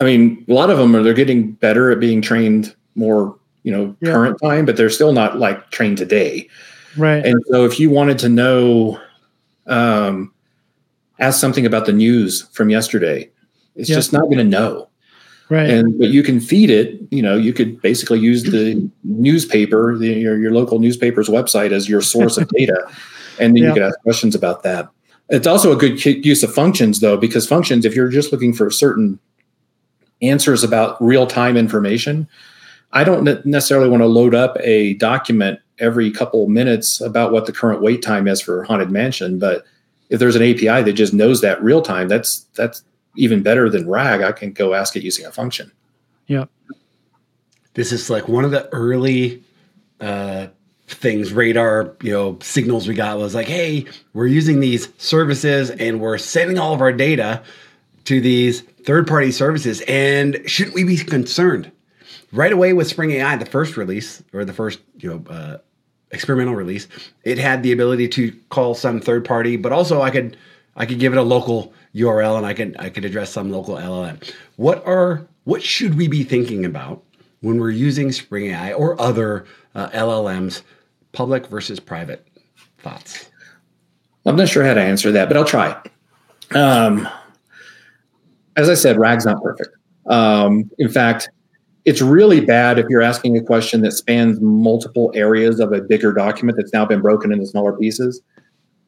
I mean, a lot of them are they're getting better at being trained more, you know, Yeah. current time, but they're still not like trained today. Right. And so, if you wanted to know Um, ask something about the news from yesterday. It's Yep. just not going to know. Right. And but you can feed it. You know, you could basically use the newspaper, the, your your local newspaper's website as your source of <laughs> data, and then Yeah. you could ask questions about that. It's also a good use of functions, though, because functions, if you're just looking for certain answers about real time information, I don't ne- necessarily want to load up a document every couple minutes about what the current wait time is for Haunted Mansion. But if there's an API that just knows that real time, that's that's even better than RAG. I can go ask it using a function. Yeah. This is like one of the early uh, things, radar, you know, signals we got was like, hey, we're using these services and we're sending all of our data to these third-party services, and shouldn't we be concerned? Right away with Spring AI, the first release or the first, you know, uh, experimental release, it had the ability to call some third party, but also I could I could give it a local URL and I could I could address some local LLM. What are what should we be thinking about when we're using Spring AI or other uh, LLMs, public versus private thoughts? I'm not sure how to answer that, but I'll try. Um, as I said, RAG's not perfect. Um, in fact, it's really bad if you're asking a question that spans multiple areas of a bigger document that's now been broken into smaller pieces.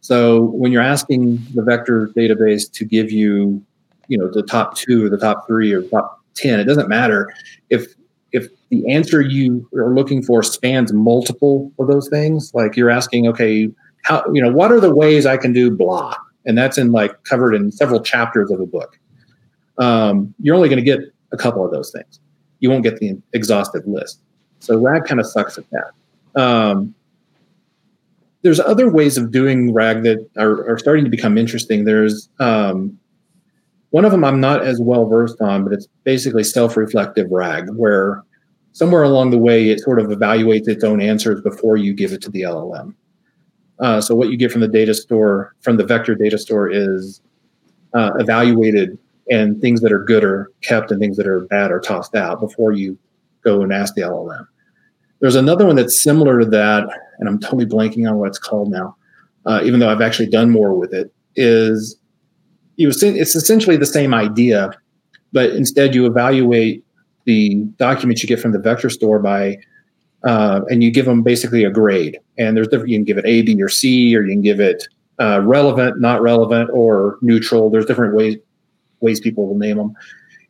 So when you're asking the vector database to give you, you know, the top two or the top three or top ten, it doesn't matter if if the answer you are looking for spans multiple of those things. Like you're asking, okay, how you know what are the ways I can do blah, and that's in like covered in several chapters of a book. Um, you're only going to get a couple of those things. You won't get the exhaustive list. So RAG kind of sucks at that. Um, there's other ways of doing RAG that are, are starting to become interesting. There's um, one of them I'm not as well versed on, but it's basically self-reflective RAG, where somewhere along the way it sort of evaluates its own answers before you give it to the LLM. Uh, so what you get from the data store, from the vector data store, is uh, evaluated, and things that are good are kept, and things that are bad are tossed out before you go and ask the LLM. There's another one that's similar to that, and I'm totally blanking on what it's called now, uh, even though I've actually done more with it. Is you it's essentially the same idea, but instead you evaluate the documents you get from the vector store by uh, and you give them basically a grade. And there's different, you can give it A, B, or C, or you can give it uh, relevant, not relevant, or neutral. There's different ways ways people will name them.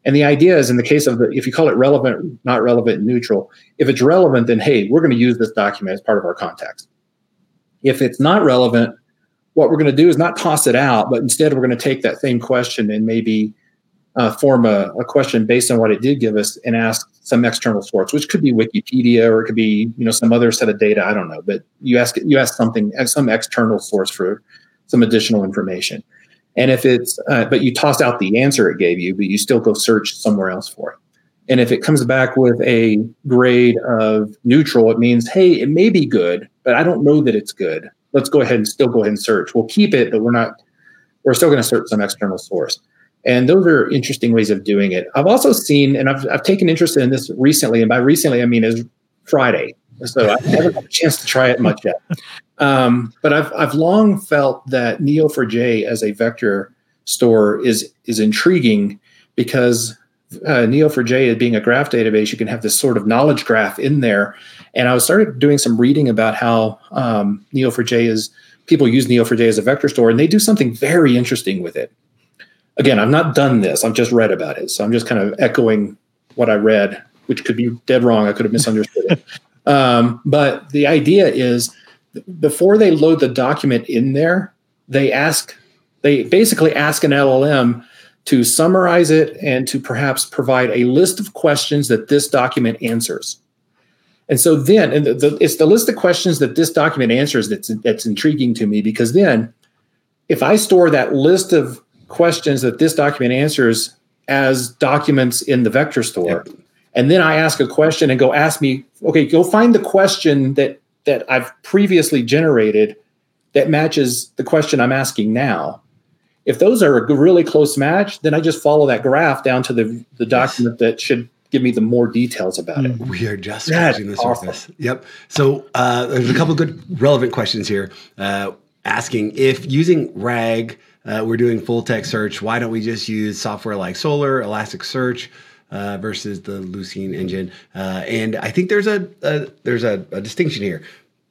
And the idea is, in the case of the, if you call it relevant, not relevant, neutral, if it's relevant, then hey, we're going to use this document as part of our context. If it's not relevant, what we're going to do is not toss it out, but instead we're going to take that same question and maybe uh, form a, a, question based on what it did give us and ask some external source, which could be Wikipedia or it could be you know some other set of data. I don't know, but you ask you ask something some external source for some additional information. And if it's uh, but you toss out the answer it gave you, but you still go search somewhere else for it. And if it comes back with a grade of neutral, it means hey, it may be good, but I don't know that it's good. Let's go ahead and still go ahead and search. We'll keep it, but we're not. We're still going to search some external source. And those are interesting ways of doing it. I've also seen, and I've, I've taken interest in this recently, and by recently I mean is Friday. So I haven't had a chance to try it much yet. Um, but I've I've long felt that Neo4j as a vector store is is intriguing because uh, Neo4j being a graph database, you can have this sort of knowledge graph in there. And I was started doing some reading about how um, Neo4j is people use Neo4j as a vector store, and they do something very interesting with it again, I've not done this. I've just read about it. So I'm just kind of echoing what I read, which could be dead wrong. I could have misunderstood it. Um, but the idea is before they load the document in there, they ask, they basically ask an LLM to summarize it and to perhaps provide a list of questions that this document answers. And so then, and the, the, it's the list of questions that this document answers that's that's intriguing to me because then, if I store that list of questions that this document answers as documents in the vector store. Yep. And then I ask a question and go ask me, okay, go find the question that that I've previously generated that matches the question I'm asking now. If those are a really close match, then I just follow that graph down to the, the document yes. that should give me the more details about it. We are just scratching the surface. Yep. So uh, there's a couple good relevant questions here. Uh, asking if using RAG, uh, we're doing full text search. Why don't we just use software like Solr, Elasticsearch? Uh, versus the Lucene engine, uh, and I think there's a, a there's a, a, distinction here.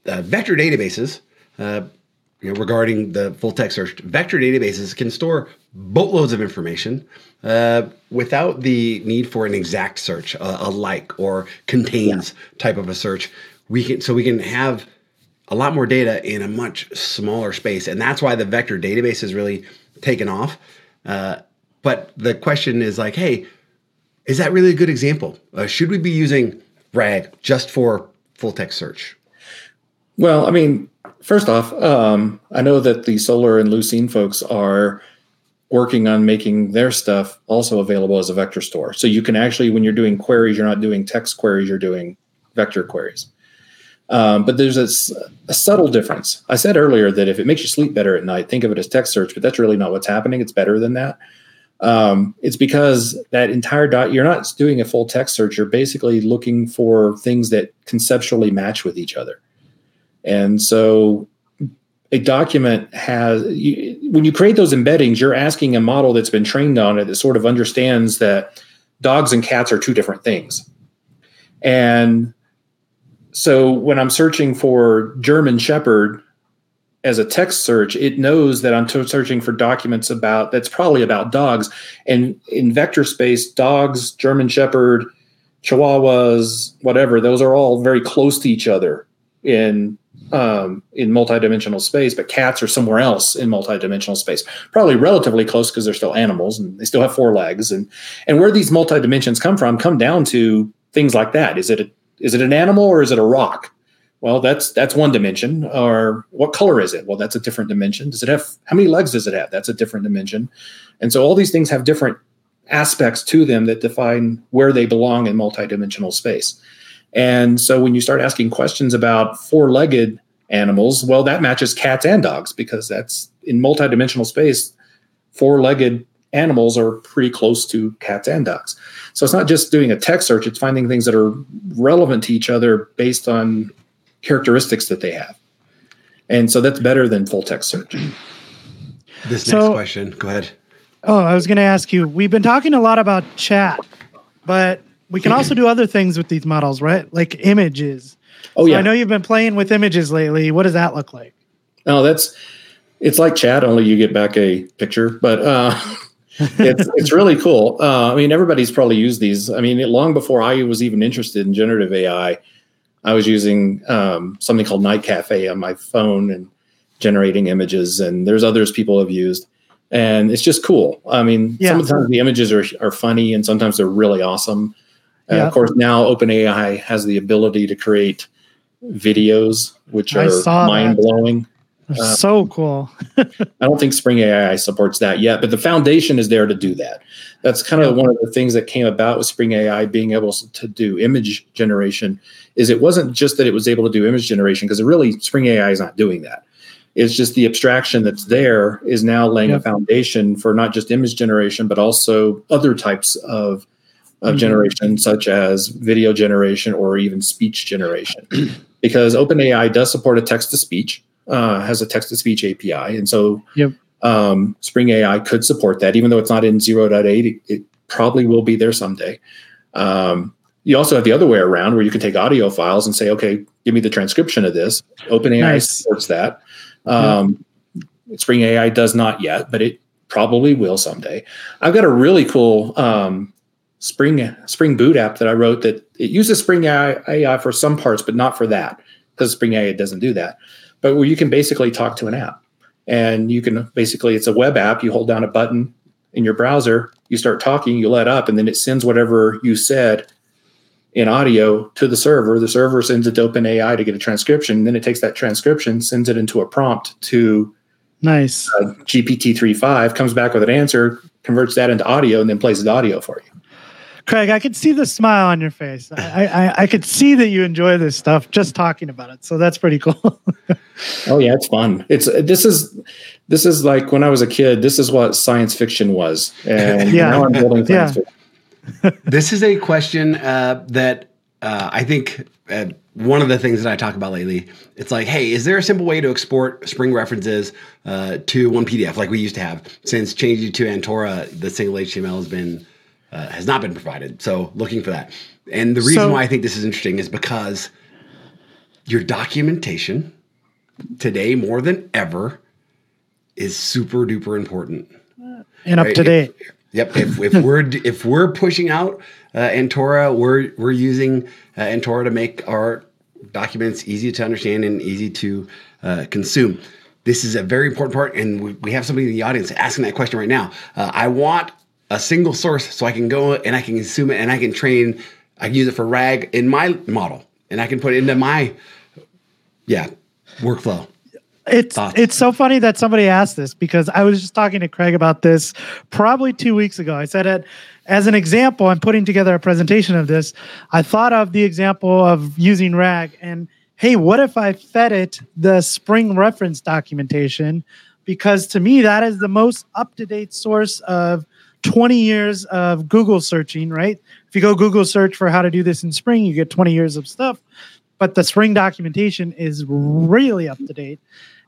Uh, vector databases, uh, you know, regarding the full text search, vector databases can store boatloads of information uh, without the need for an exact search, a, a like or contains yeah. type of a search. We can so we can have a lot more data in a much smaller space, and that's why the vector database is really taken off. Uh, but the question is like, hey, is that really a good example? Uh, should we be using RAG just for full text search? Well, I mean, first off, um, I know that the Solr and Lucene folks are working on making their stuff also available as a vector store. So you can actually, when you're doing queries, you're not doing text queries, you're doing vector queries. Um, but there's a, a, subtle difference. I said earlier that if it makes you sleep better at night, think of it as text search, but that's really not what's happening. It's better than that. Um, it's because that entire dot, you're not doing a full text search. You're basically looking for things that conceptually match with each other. And so a document has you, when you create those embeddings you're asking a model that's been trained on it that sort of understands that dogs and cats are two different things and so when i'm searching for german shepherd as a text search it knows that i'm searching for documents about that's probably about dogs and in vector space dogs german shepherd chihuahuas whatever those are all very close to each other in um, in multidimensional space, but cats are somewhere else in multidimensional space. Probably relatively close because they're still animals and they still have four legs. And and where these multidimensions come from come down to things like that. Is it a, is it an animal or is it a rock? Well, that's that's one dimension. Or what color is it? Well, that's a different dimension. Does it have how many legs does it have? That's a different dimension. And so all these things have different aspects to them that define where they belong in multidimensional space. And so when you start asking questions about four legged animals, well, that matches cats and dogs because that's in multidimensional space, four legged animals are pretty close to cats and dogs. So it's not just doing a text search, it's finding things that are relevant to each other based on characteristics that they have. And so that's better than full text search. <clears throat> This so, next question, go ahead. Oh, I was going to ask you. We've been talking a lot about chat, but we can also do other things with these models, right? Like images. Oh so yeah. I know you've been playing with images lately. What does that look like? Oh, that's it's like chat, only you get back a picture, but uh, <laughs> it's it's really cool. Uh, I mean, everybody's probably used these. I mean, long before I was even interested in generative AI, I was using um, something called Night Cafe on my phone and generating images, and there's others people have used, and it's just cool. I mean, yeah. sometimes the images are are funny, and sometimes they're really awesome. Uh, Of course, now OpenAI has the ability to create videos, which are mind blowing. Uh, so cool. <laughs> I don't think Spring AI supports that yet, but the foundation is there to do that. That's kind of one of the things that came about with Spring AI being able to do image generation. Is it wasn't just that it was able to do image generation because really Spring AI is not doing that. It's just the abstraction that's there is now laying yep. a foundation for not just image generation, but also other types of of mm-hmm. generation, such as video generation or even speech generation. <clears throat> because OpenAI does support a text to speech, uh, has a text to speech API. And so yep. um, Spring AI could support that, even though it's not in 0.8, it, it probably will be there someday. Um, you also have the other way around where you can take audio files and say, okay, give me the transcription of this. OpenAI nice. supports that. Um, Spring AI does not yet, but it probably will someday. I've got a really cool um, Spring Spring Boot app that I wrote that it uses Spring AI, AI for some parts, but not for that because Spring AI doesn't do that. But where you can basically talk to an app, and you can basically it's a web app. You hold down a button in your browser, you start talking, you let up, and then it sends whatever you said in audio to the server. The server sends it to OpenAI to get a transcription. Then it takes that transcription, sends it into a prompt to nice uh, GPT 3.5, comes back with an answer, converts that into audio, and then plays the audio for you. Craig, I could see the smile on your face. I, I, I could see that you enjoy this stuff just talking about it. So that's pretty cool. <laughs> oh yeah, it's fun. It's this is this is like when I was a kid. This is what science fiction was, and <laughs> yeah. now I'm building science yeah. fiction. <laughs> this is a question uh, that uh, I think uh, one of the things that I talk about lately, it's like, hey, is there a simple way to export Spring references uh, to one PDF like we used to have? Since changing to Antora, the single HTML has been uh, has not been provided. So looking for that. And the reason So- why I think this is interesting is because your documentation today more than ever is super duper important. and up Right, to date. Yep. If, if we're if we're pushing out uh, Antora, we're we're using uh, Antora to make our documents easy to understand and easy to uh, consume. This is a very important part, and we, we have somebody in the audience asking that question right now. Uh, I want a single source so I can go and I can consume it and I can train. I can use it for RAG in my model, and I can put it into my yeah workflow. It's Thoughts? it's so funny that somebody asked this because I was just talking to Craig about this probably two weeks ago. I said it as an example. I'm putting together a presentation of this. I thought of the example of using RAG and hey, what if I fed it the Spring reference documentation? Because to me, that is the most up to date source of 20 years of Google searching. Right? If you go Google search for how to do this in Spring, you get 20 years of stuff but the spring documentation is really up to date.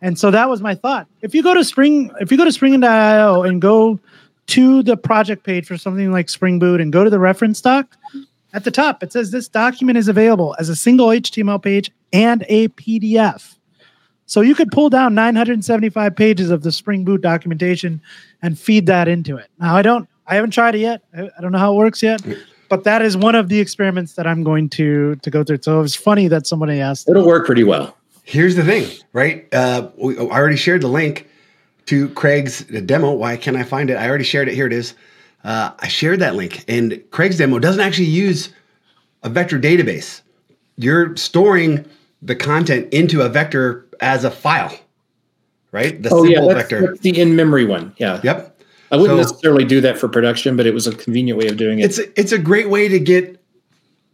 And so that was my thought. If you go to spring, if you go to spring.io and go to the project page for something like Spring Boot and go to the reference doc, at the top it says this document is available as a single HTML page and a PDF. So you could pull down 975 pages of the Spring Boot documentation and feed that into it. Now I don't I haven't tried it yet. I, I don't know how it works yet. But that is one of the experiments that I'm going to to go through. So it was funny that somebody asked. It'll work pretty well. Here's the thing, right? Uh, we, I already shared the link to Craig's demo. Why can't I find it? I already shared it. Here it is. Uh, I shared that link, and Craig's demo doesn't actually use a vector database. You're storing the content into a vector as a file, right? The Oh yeah, that's, vector. that's the in-memory one. Yeah. Yep. I wouldn't So- necessarily do that for production, but it was a convenient way of doing it. It's a, it's a great way to get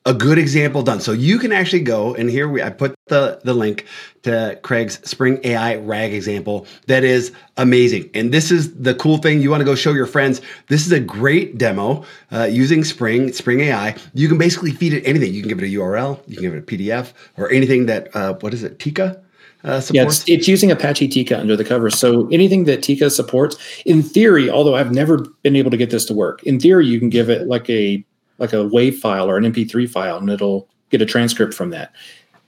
a good example done. So you can actually go and here we I put the the link to Craig's Spring AI RAG example that is amazing. And this is the cool thing you want to go show your friends. This is a great demo uh, using Spring Spring AI. You can basically feed it anything. You can give it a URL, you can give it a PDF or anything that uh, what is it Tika uh, supports. Yeah, it's, it's using Apache Tika under the cover. So anything that Tika supports, in theory, although I've never been able to get this to work, in theory, you can give it like a like a WAV file or an MP3 file, and it'll get a transcript from that.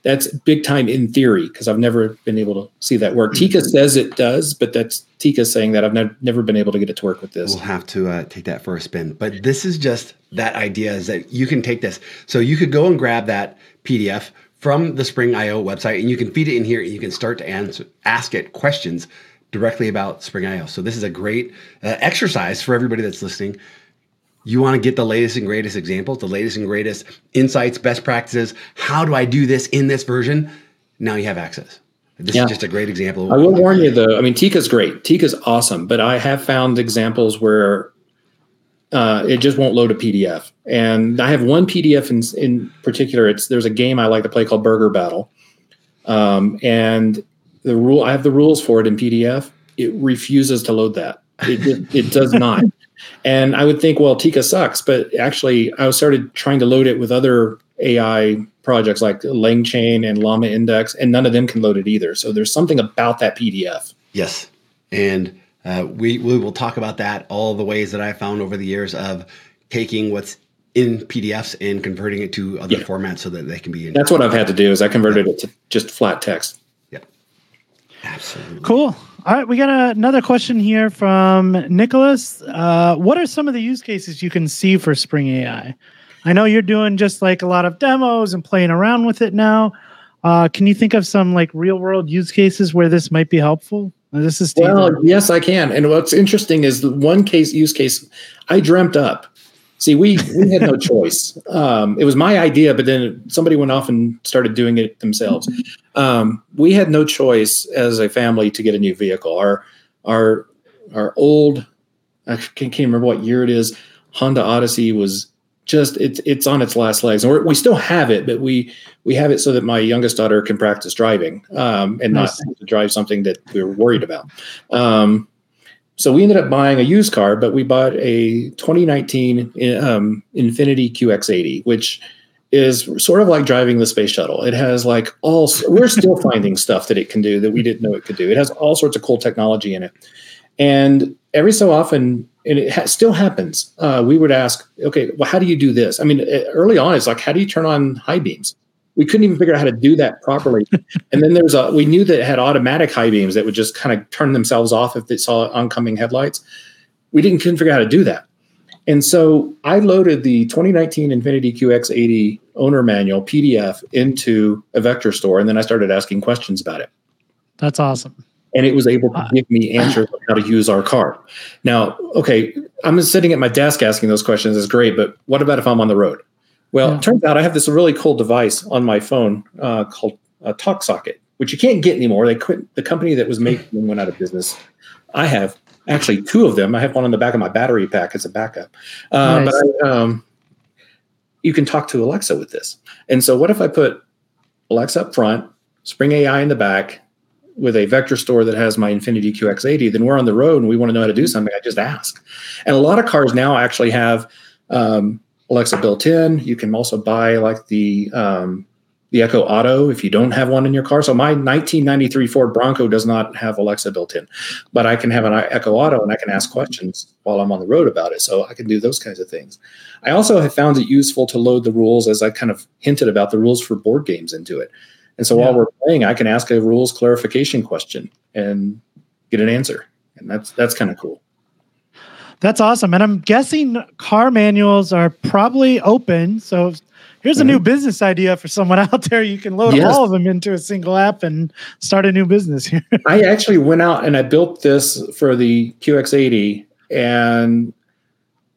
That's big time in theory because I've never been able to see that work. Tika says it does, but that's Tika saying that I've never never been able to get it to work with this. We'll have to uh, take that for a spin. But this is just that idea is that you can take this. So you could go and grab that PDF from the Spring IO website and you can feed it in here and you can start to answer, ask it questions directly about Spring IO. So this is a great uh, exercise for everybody that's listening. You want to get the latest and greatest examples, the latest and greatest insights, best practices. How do I do this in this version? Now you have access. This Yeah. is just a great example. I will warn you though. I mean, Tika's great. Tika's awesome, but I have found examples where uh, it just won't load a PDF. And I have one PDF in in particular. It's there's a game I like to play called Burger Battle, um, and the rule I have the rules for it in PDF. It refuses to load that. It it, it does <laughs> not. And I would think, well, Tika sucks, but actually, I started trying to load it with other AI projects like LangChain and Llama Index, and none of them can load it either. So there's something about that PDF. Yes, and uh, we we will talk about that. All the ways that I found over the years of taking what's in PDFs and converting it to other Yeah. formats so that they can be in. That's what I've had to do. Is I converted it to just flat text. Yeah. Absolutely. Cool. All right, we got another question here from Nicholas. Uh, what are some of the use cases you can see for Spring AI? I know you're doing just like a lot of demos and playing around with it now. Uh, can you think of some like real world use cases where this might be helpful? This is Steve. Well, yes, I can. And what's interesting is the one case use case I dreamt up. See, we we had no <laughs> choice. Um, it was my idea, but then somebody went off and started doing it themselves. Um, we had no choice as a family to get a new vehicle. Our our our old I can't remember what year it is. Honda Odyssey was just it's it's on its last legs, and we're, we still have it, but we we have it so that my youngest daughter can practice driving um, and Nice. not drive something that we were worried about. Um, so we ended up buying a used car, but we bought a 2019 um, Infiniti QX80, which is sort of like driving the space shuttle. It has like all we're still finding stuff that it can do that we didn't know it could do. It has all sorts of cool technology in it, and every so often, and it ha- still happens. Uh, we would ask, okay, well, how do you do this? I mean, early on, it's like, how do you turn on high beams? We couldn't even figure out how to do that properly. <laughs> and then there's a we knew that it had automatic high beams that would just kind of turn themselves off if they saw oncoming headlights. We didn't couldn't figure out how to do that. And so I loaded the 2019 Infiniti QX80 owner manual PDF into a vector store, and then I started asking questions about it. That's awesome. And it was able to give me answers on how to use our car. Now, okay, I'm sitting at my desk asking those questions is great, but what about if I'm on the road? Well, yeah. it turns out I have this really cool device on my phone uh, called a Talk Socket, which you can't get anymore. They quit. The company that was making them went out of business. I have actually two of them. I have one on the back of my battery pack as a backup. Uh, nice. But I, um, you can talk to Alexa with this. And so, what if I put Alexa up front, Spring AI in the back, with a vector store that has my Infiniti QX80? Then we're on the road and we want to know how to do something. I just ask. And a lot of cars now actually have um, Alexa built in. You can also buy like the um, the Echo Auto if you don't have one in your car. So my 1993 Ford Bronco does not have Alexa built in, but I can have an Echo Auto and I can ask questions while I'm on the road about it. So I can do those kinds of things. I also have found it useful to load the rules, as I kind of hinted about the rules for board games into it. And so yeah. while we're playing, I can ask a rules clarification question and get an answer, and that's that's kind of cool. That's awesome. And I'm guessing car manuals are probably open. So here's a new mm-hmm. business idea for someone <laughs> out there. You can load yes. all of them into a single app and start a new business here. <laughs> I actually went out and I built this for the QX80 and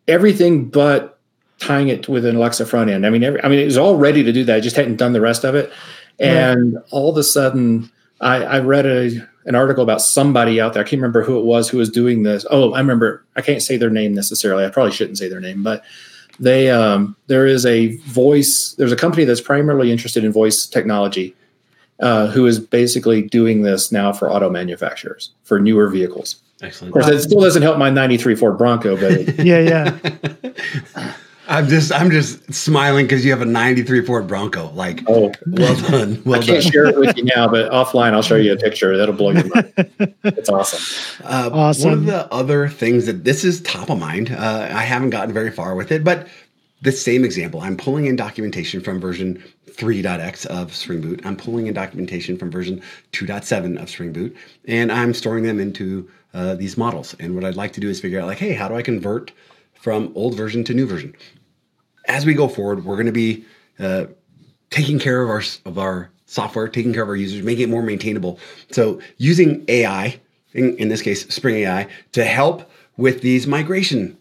everything but tying it with an Alexa front end. I mean, every, I mean, it was all ready to do that. I just hadn't done the rest of it. And all of a sudden, I, I read a an article about somebody out there. I can't remember who it was who was doing this. Oh, I remember. I can't say their name necessarily. I probably shouldn't say their name, but they um, there is a voice there's a company that's primarily interested in voice technology uh, who is basically doing this now for auto manufacturers for newer vehicles excellent of course it still doesn't help my 93 ford bronco but <laughs> yeah yeah <laughs> I'm just I'm just smiling because you have a '93 Ford Bronco. Like, oh, well done. Well I can't done. share it with you now, but offline I'll show you a picture. That'll blow your mind. <laughs> It's awesome. Uh, awesome. One of the other things that this is top of mind. Uh, I haven't gotten very far with it, but the same example. I'm pulling in documentation from version 3.x of Spring Boot. I'm pulling in documentation from version 2.7 of Spring Boot, and I'm storing them into uh, these models. And what I'd like to do is figure out, like, hey, how do I convert from old version to new version. As we go forward, we're going to be uh, taking care of our of our software, taking care of our users, making it more maintainable. So using AI, in, in this case, Spring AI, to help with these migration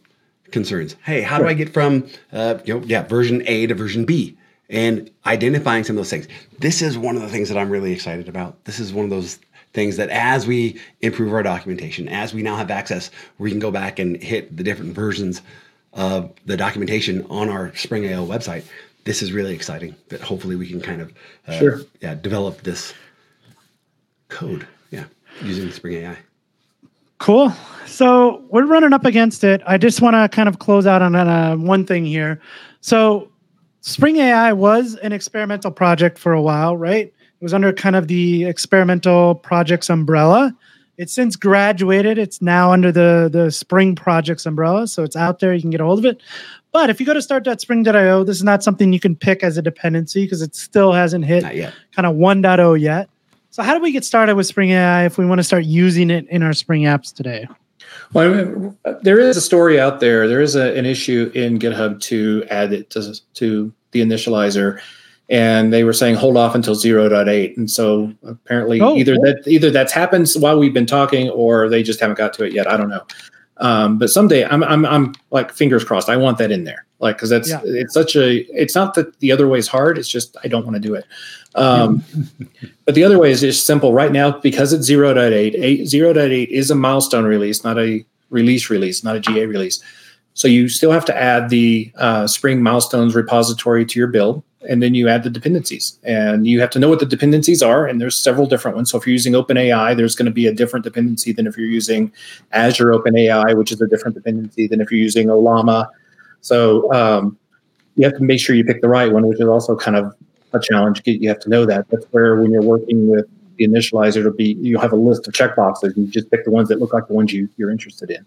concerns. Hey, how do I get from uh, you know yeah version A to version B? And identifying some of those things. This is one of the things that I'm really excited about. This is one of those things that as we improve our documentation, as we now have access, we can go back and hit the different versions of the documentation on our Spring IO website. This is really exciting that hopefully we can kind of uh, sure. yeah develop this code yeah using Spring AI. Cool. So we're running up against it. I just want to kind of close out on uh, one thing here. So Spring AI was an experimental project for a while, right? It was under kind of the experimental projects umbrella. It's since graduated. It's now under the the Spring Projects umbrella, so it's out there. You can get a hold of it. But if you go to start.spring.io, this is not something you can pick as a dependency because it still hasn't hit kind of 1.0 yet. So how do we get started with Spring AI if we want to start using it in our Spring apps today? Well, I mean, there is a story out there. There is a, an issue in GitHub to add it to, to the initializer and they were saying hold off until 0.8 and so apparently oh, either that either that's happened while we've been talking or they just haven't got to it yet. I don't know. Um, but someday I'm, I'm i'm like fingers crossed i want that in there. Like because that's yeah. it's such a it's not that the other way is hard it's just i don't want to do it. Um, <laughs> but the other way is just simple. Right now because it's 0.8 0.8 is a milestone release not a release release not a ga release. So you still have to add the uh, spring milestones repository to your build and then you add the dependencies and you have to know what the dependencies are and there's several different ones so if you're using openai there's going to be a different dependency than if you're using azure openai which is a different dependency than if you're using Ollama so um, you have to make sure you pick the right one, which is also kind of a challenge. You have to know that. That's where when you're working with the initializer, it'll be you'll have a list of checkboxes. You just pick the ones that look like the ones you, you're interested in.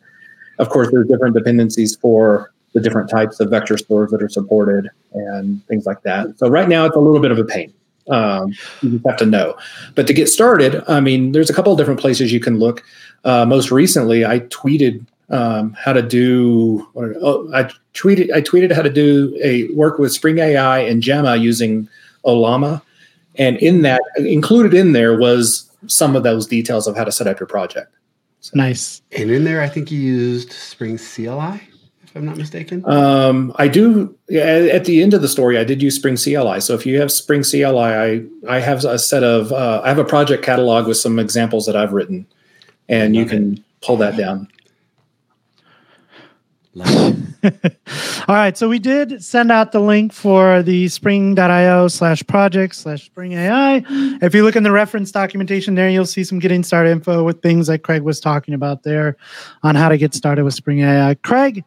Of course, there's different dependencies for the different types of vector stores that are supported and things like that. So right now, it's a little bit of a pain. Um, you just have to know. But to get started, I mean, there's a couple of different places you can look. Uh, most recently, I tweeted um, how to do. Oh, I tweeted. I tweeted how to do a work with Spring AI and Gemma using Ollama, and in that, included in there was some of those details of how to set up your project. So, nice. And in there, I think you used Spring CLI. I'm not mistaken. Um, I do at the end of the story. I did use Spring CLI. So if you have Spring CLI, I I have a set of uh, I have a project catalog with some examples that I've written, and you can pull that down. <laughs> All right, so we did send out the link for the spring.io slash project slash spring AI. If you look in the reference documentation there, you'll see some getting started info with things that Craig was talking about there on how to get started with Spring AI. Craig,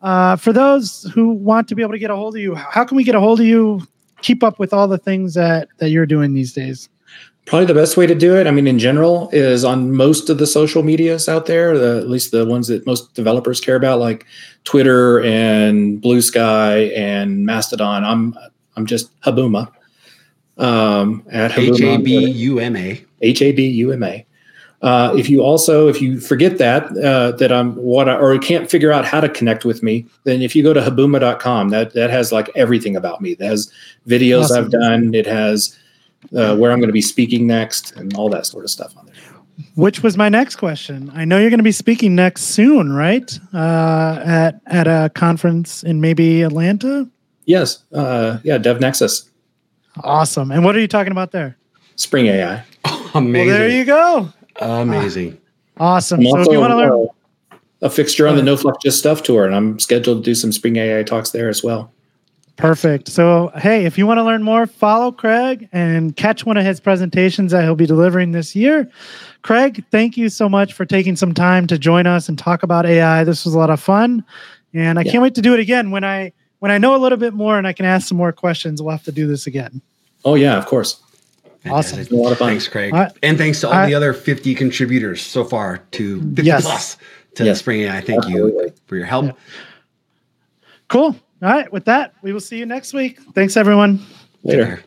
uh, for those who want to be able to get a hold of you, how can we get a hold of you? Keep up with all the things that that you're doing these days. Probably the best way to do it, I mean, in general, is on most of the social medias out there, the, at least the ones that most developers care about, like Twitter and Blue Sky and Mastodon. I'm I'm just Habuma. Um, at H A B U M A. H A B U M A. Uh, if you also, if you forget that, uh, that I'm what I, or can't figure out how to connect with me, then if you go to habuma.com, that, that has like everything about me. That has videos awesome. I've done. It has uh, where I'm going to be speaking next and all that sort of stuff on there. Which was my next question. I know you're going to be speaking next soon, right? Uh, at, at a conference in maybe Atlanta? Yes. Uh, yeah. DevNexus. Awesome. And what are you talking about there? Spring AI. Oh, <laughs> amazing. Well, there you go. Amazing. Awesome. so if you want to learn uh, a fixture on the No Fluff Just Stuff tour, and I'm scheduled to do some Spring AI talks there as well. Perfect. So, hey, if you want to learn more, follow Craig and catch one of his presentations that he'll be delivering this year. Craig, thank you so much for taking some time to join us and talk about AI. This was a lot of fun, and I yeah. can't wait to do it again when I when I know a little bit more and I can ask some more questions. We'll have to do this again. Oh yeah, of course. Awesome. A lot of fun. Thanks, Craig. Right. And thanks to all the other 50 contributors so far to 50 yes. plus to yes. Spring AI. Thank Absolutely. you for your help. Yeah. Cool. All right. With that, we will see you next week. Thanks, everyone. Later.